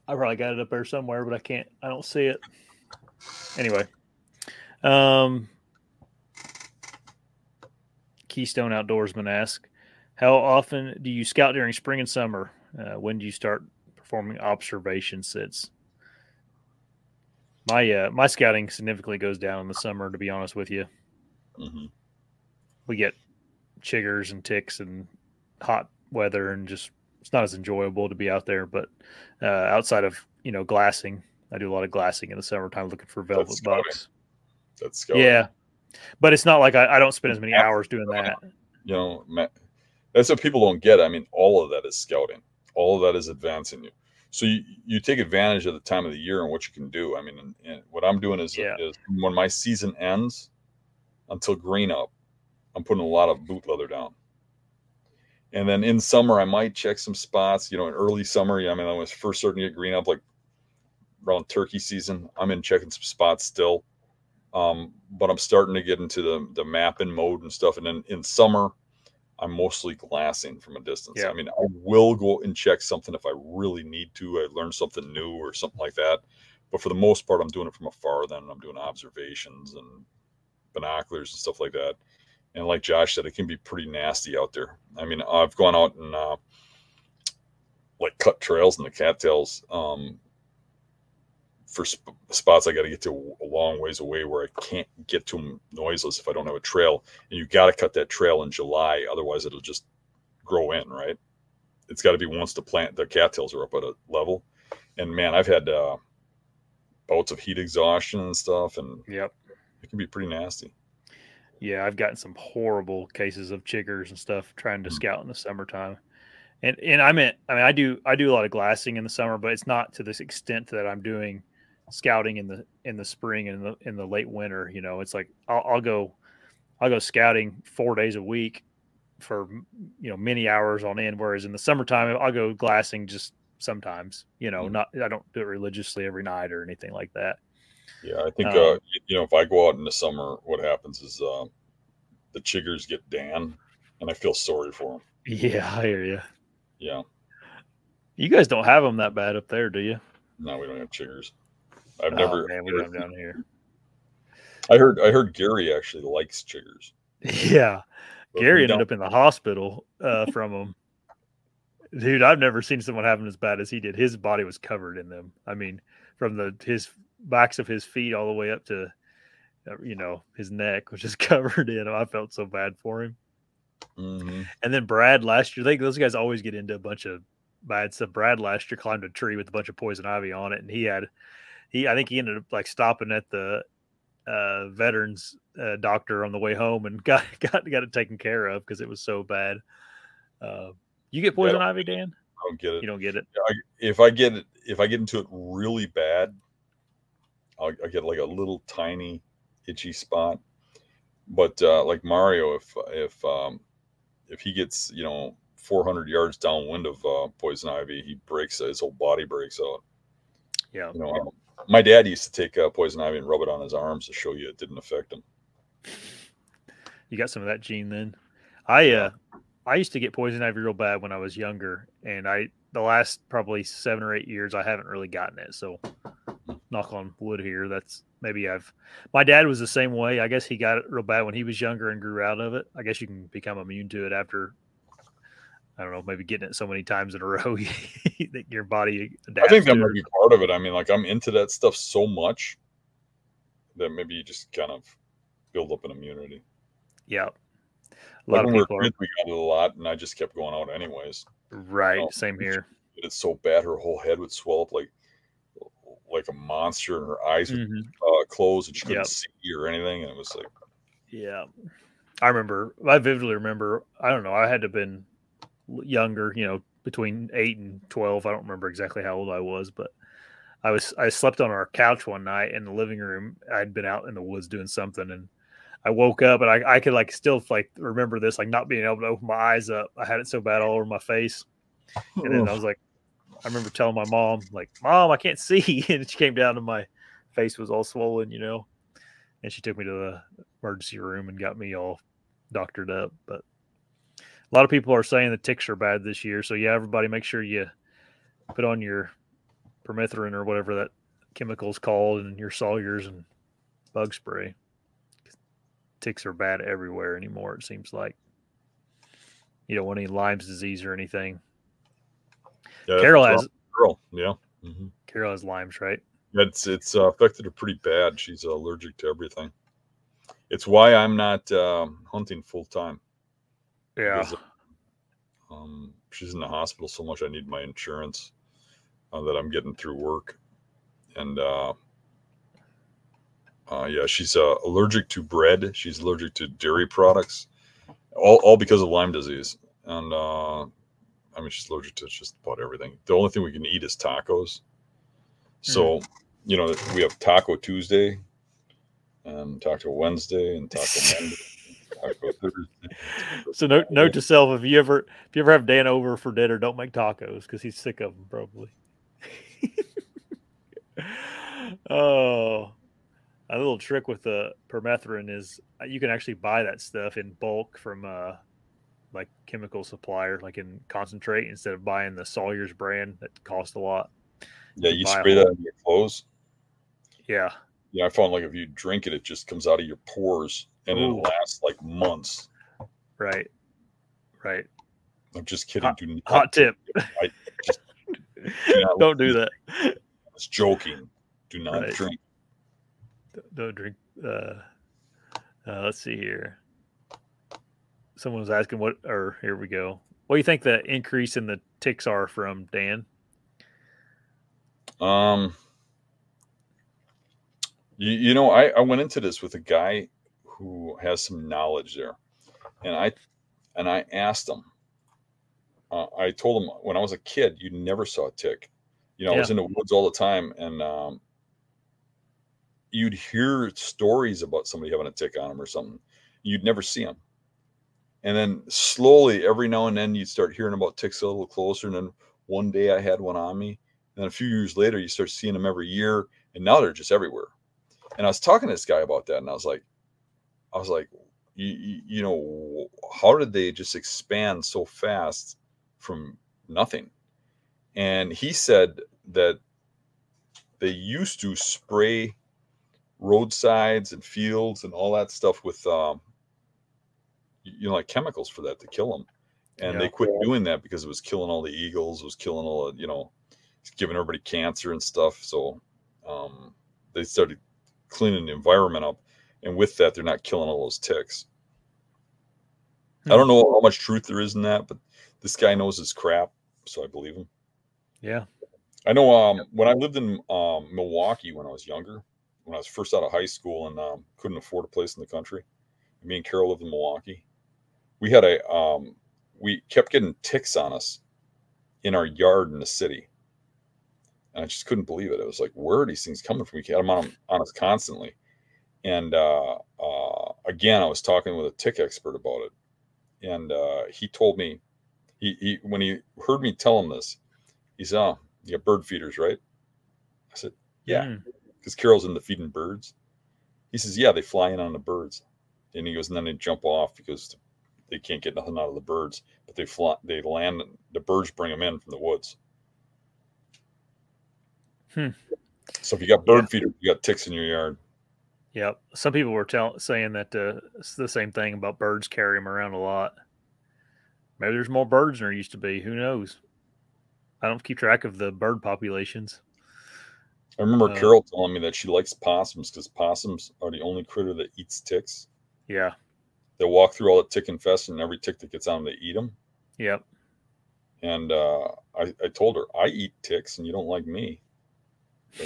I probably got it up there somewhere, but I can't. I don't see it. Anyway, um, Keystone Outdoorsman asks, "How often do you scout during spring and summer? Uh, when do you start performing observation sits?" My uh, my scouting significantly goes down in the summer. To be honest with you, hmm we get chiggers and ticks and hot weather, and just it's not as enjoyable to be out there. But uh, outside of you know glassing, I do a lot of glassing in the summertime, looking for velvet scouting. bucks. That's scouting. Yeah, but it's not like I, I don't spend as many Yeah. hours doing that. you know, ma- that's what people don't get. I mean, all of that is scouting. All of that is advancing you. So you, you take advantage of the time of the year and what you can do. I mean, and, and what I'm doing is, Yeah. is when my season ends until green up, I'm putting a lot of boot leather down. And then in summer, I might check some spots. You know, in early summer, I mean, I was first starting to get green up, like around turkey season. I'm in checking some spots still, um, but I'm starting to get into the the mapping mode and stuff. And then in summer, I'm mostly glassing from a distance. Yeah. I mean, I will go and check something if I really need to. I learn something new or something like that. But for the most part, I'm doing it from afar. Then I'm doing observations and binoculars and stuff like that. And like Josh said, it can be pretty nasty out there. I mean, I've gone out and uh, like cut trails in the cattails um, for sp- spots I got to get to a long ways away where I can't get to them noiseless if I don't have a trail. And you got to cut that trail in July, otherwise it'll just grow in, right? It's got to be once the plant the cattails are up at a level. And man, I've had uh, bouts of heat exhaustion and stuff, and Yep. it can be pretty nasty. Yeah, I've gotten some horrible cases of chiggers and stuff trying to Mm. scout in the summertime. And and I meant I mean I do I do a lot of glassing in the summer, but it's not to this extent that I'm doing scouting in the in the spring and the in the late winter. You know, it's like I'll, I'll go I'll go scouting four days a week for you know many hours on end. Whereas in the summertime, I'll go glassing just sometimes. You know, Mhm. not I don't do it religiously every night or anything like that. Yeah, I think Um, uh, you know if I go out in the summer, what happens is uh, the chiggers get Dan, and I feel sorry for them. Yeah, I hear you. Yeah, You guys don't have them that bad up there, do you? no, we don't have chiggers. I've Oh, never. man, we don't down here. I heard. I heard Gary actually likes chiggers. (laughs) Yeah, but Gary ended up in the hospital uh, from them. Dude, I've never seen someone having as bad as he did. His body was covered in them. I mean, from the his backs of his feet all the way up to, uh, you know, his neck was just (laughs) covered in. Them. I felt so bad for him. Mhm. And then Brad last year, think those guys always get into a bunch of bad stuff. Brad last year climbed a tree with a bunch of poison ivy on it, and he had he I think he ended up like stopping at the uh, veterans uh, doctor on the way home and (laughs) got got got it taken care of because it was so bad. Uh, you get poison ivy, Dan? I don't get it. You don't get it. I, if I get it, if I get into it really bad, I'll, I'll get like a little tiny itchy spot. But uh, like Mario, if if um, if he gets you know 400 yards downwind of uh, poison ivy, he breaks his whole body breaks out. Yeah. You know, my dad used to take uh, poison ivy and rub it on his arms to show you it didn't affect him. You got some of that gene then. I uh I used to get poison ivy real bad when I was younger, and I the last probably seven or eight years I haven't really gotten it. So knock on wood here. That's maybe I've my dad was the same way. I guess he got it real bad when he was younger and grew out of it. I guess you can become immune to it after I don't know, maybe getting it so many times in a (laughs) row that your body I think that might be part of it. I mean, like I'm into that stuff so much that maybe you just kind of build up an immunity. Yeah. A Like lot of when we people are kids, we got it a lot, and I just kept going out anyways. right. know, Same here. It's so bad; her whole head would swell up like like a monster, and her eyes would Mhm. uh, close, and she couldn't Yep. see or anything. And it was like, Yeah. I remember, I vividly remember, I don't know, I had to have been younger, you know, between eight and 12. I don't remember exactly how old I was, but I was, I slept on our couch one night in the living room. I'd been out in the woods doing something and I woke up and I, I could like still like remember this, like not being able to open my eyes up. I had it so bad all over my face. And then I was like, I remember telling my mom, like, Mom, I can't see. (laughs) And she came down and my face was all swollen, you know. And she took me to the emergency room and got me all doctored up. But a lot of people are saying the ticks are bad this year. So yeah, everybody make sure you put on your permethrin or whatever that chemical is called and your sawyers and bug spray. Ticks are bad everywhere anymore, it seems like. You don't want any Lyme's disease or anything. yeah, Carol has girl, yeah, hmm Carol has Lyme's, right? it's it's uh, affected her pretty bad. She's allergic to everything. It's why I'm not um, hunting full time. Yeah. um, she's in the hospital so much. I need my insurance uh, that I'm getting through work, and uh, uh, yeah, she's uh, allergic to bread. She's allergic to dairy products, all all because of Lyme disease. And uh, I mean, she's allergic to just about everything. The only thing we can eat is tacos. So, you know, we have Taco Tuesday, and Taco Wednesday, and Taco (laughs) Monday. So note note to self: if you ever if you ever have Dan over for dinner, don't make tacos because he's sick of them probably. (laughs) oh, a little trick with the permethrin is uh, you can actually buy that stuff in bulk from uh like chemical supplier, like in concentrate, instead of buying the Sawyer's brand that costs a lot. Yeah, you buy spray that on your clothes. Yeah, Yeah, I found like if you drink it, it just comes out of your pores and Ooh. it lasts like months. right, right. I'm just kidding. Do not Hot tip: I just (laughs) don't do that. I was joking. Do not Right. drink. don't drink. Uh, uh, let's see here. Someone was asking what, or here we go. What do you think the increase in the ticks are from Dan? Um, you, you know, I, I went into this with a guy who has some knowledge there, and I and I asked him. Uh, I told him when I was a kid, you never saw a tick. You know, I was in the woods all the time, and um, you'd hear stories about somebody having a tick on them or something. You'd never see them, and then slowly, every now and then, you'd start hearing about ticks a little closer. And then one day, I had one on me, and then a few years later, you start seeing them every year, and now they're just everywhere. And I was talking to this guy about that, and I was like, I was like, you, you, know, how did they just expand so fast from nothing? And he said that they used to spray roadsides and fields and all that stuff with, um, you know, like chemicals for that to kill them. And Yeah. they quit doing that because it was killing all the eagles, it was killing all the, you know, giving everybody cancer and stuff. So um, they started cleaning the environment up. And with that, they're not killing all those ticks. I don't know how much truth there is in that, but this guy knows his crap, so I believe him. Yeah. I know um, when I lived in um, Milwaukee when I was younger, when I was first out of high school and um, couldn't afford a place in the country, me and Carol lived in Milwaukee. We had a um, we kept getting ticks on us in our yard in the city, and I just couldn't believe it. It was like, where are these things coming from? We had them on, on us constantly, and uh, uh, again, I was talking with a tick expert about it, and uh, he told me he, he when he heard me tell him this, he said, "Oh, you got bird feeders, right?" I said, "Yeah," Mm. because Carol's into feeding birds. He says, "Yeah, they fly in on the birds," and he goes, and then they jump off because they can't get nothing out of the birds, but they fly, they land. The birds bring them in from the woods. Hmm. So if you got bird Yeah. feeders, you got ticks in your yard. Yep. Some people were tell- saying that uh, it's the same thing about birds carry them around a lot. Maybe there's more birds than there used to be. Who knows? I don't keep track of the bird populations. I remember Uh, Carol telling me that she likes possums because possums are the only critter that eats ticks. Yeah. They walk through all the tick infested, and every tick that gets on them, they eat them. Yep. And uh, I, I told her, I eat ticks, and you don't like me. (laughs)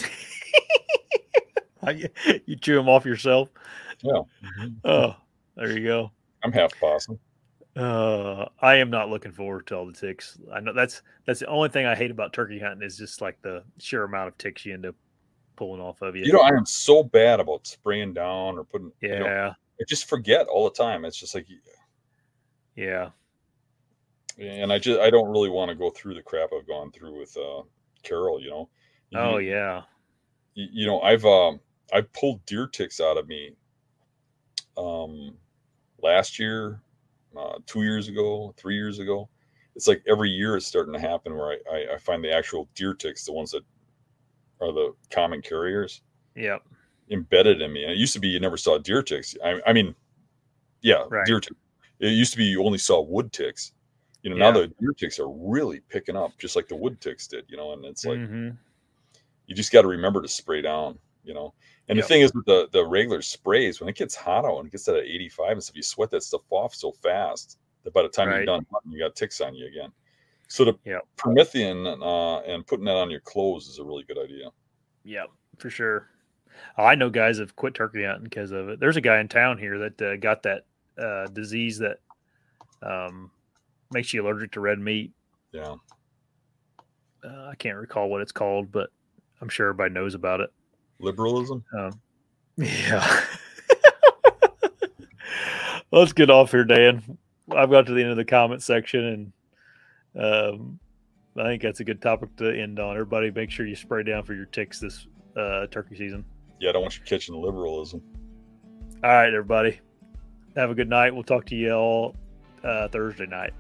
(laughs) you chew them off yourself. Yeah. Oh, there you go. I'm half possum. Uh, I am not looking forward to all the ticks. I know that's that's the only thing I hate about turkey hunting is just like the sheer amount of ticks you end up pulling off of you. You know, I am so bad about spraying down or putting. yeah, You know, I just forget all the time. It's just like, yeah, and I just I don't really want to go through the crap I've gone through with uh, Carol. You know. You- oh yeah, you, you know i've um i've pulled deer ticks out of me um last year uh two years ago three years ago. It's like every year it's starting to happen where i i, I find the actual deer ticks the ones that are the common carriers yep, embedded in me. And it used to be you never saw deer ticks. I, I mean yeah Right. deer ticks. it used to be you only saw wood ticks. You know now the deer ticks are really picking up just like the wood ticks did you know and it's like hmm you just got to remember to spray down, you know. And Yep. the thing is with the the regular sprays, when it gets hot out and it gets at 85 and stuff, you sweat that stuff off so fast that by the time Right. you're done, you got ticks on you again. So the Yep. permethrin uh, and putting that on your clothes is a really good idea. Yeah, for sure. I know guys have quit turkey hunting because of it. There's a guy in town here that uh, got that uh, disease that um, makes you allergic to red meat. Yeah. Uh, I can't recall what it's called, but I'm sure everybody knows about it. Liberalism. Um, yeah. (laughs) Let's get off here, Dan. I've got to the end of the comment section, and um, I think that's a good topic to end on. Everybody, make sure you spray down for your ticks this uh, turkey season. Yeah, I don't want you catching liberalism. All right, everybody. Have a good night. We'll talk to you all uh, Thursday night.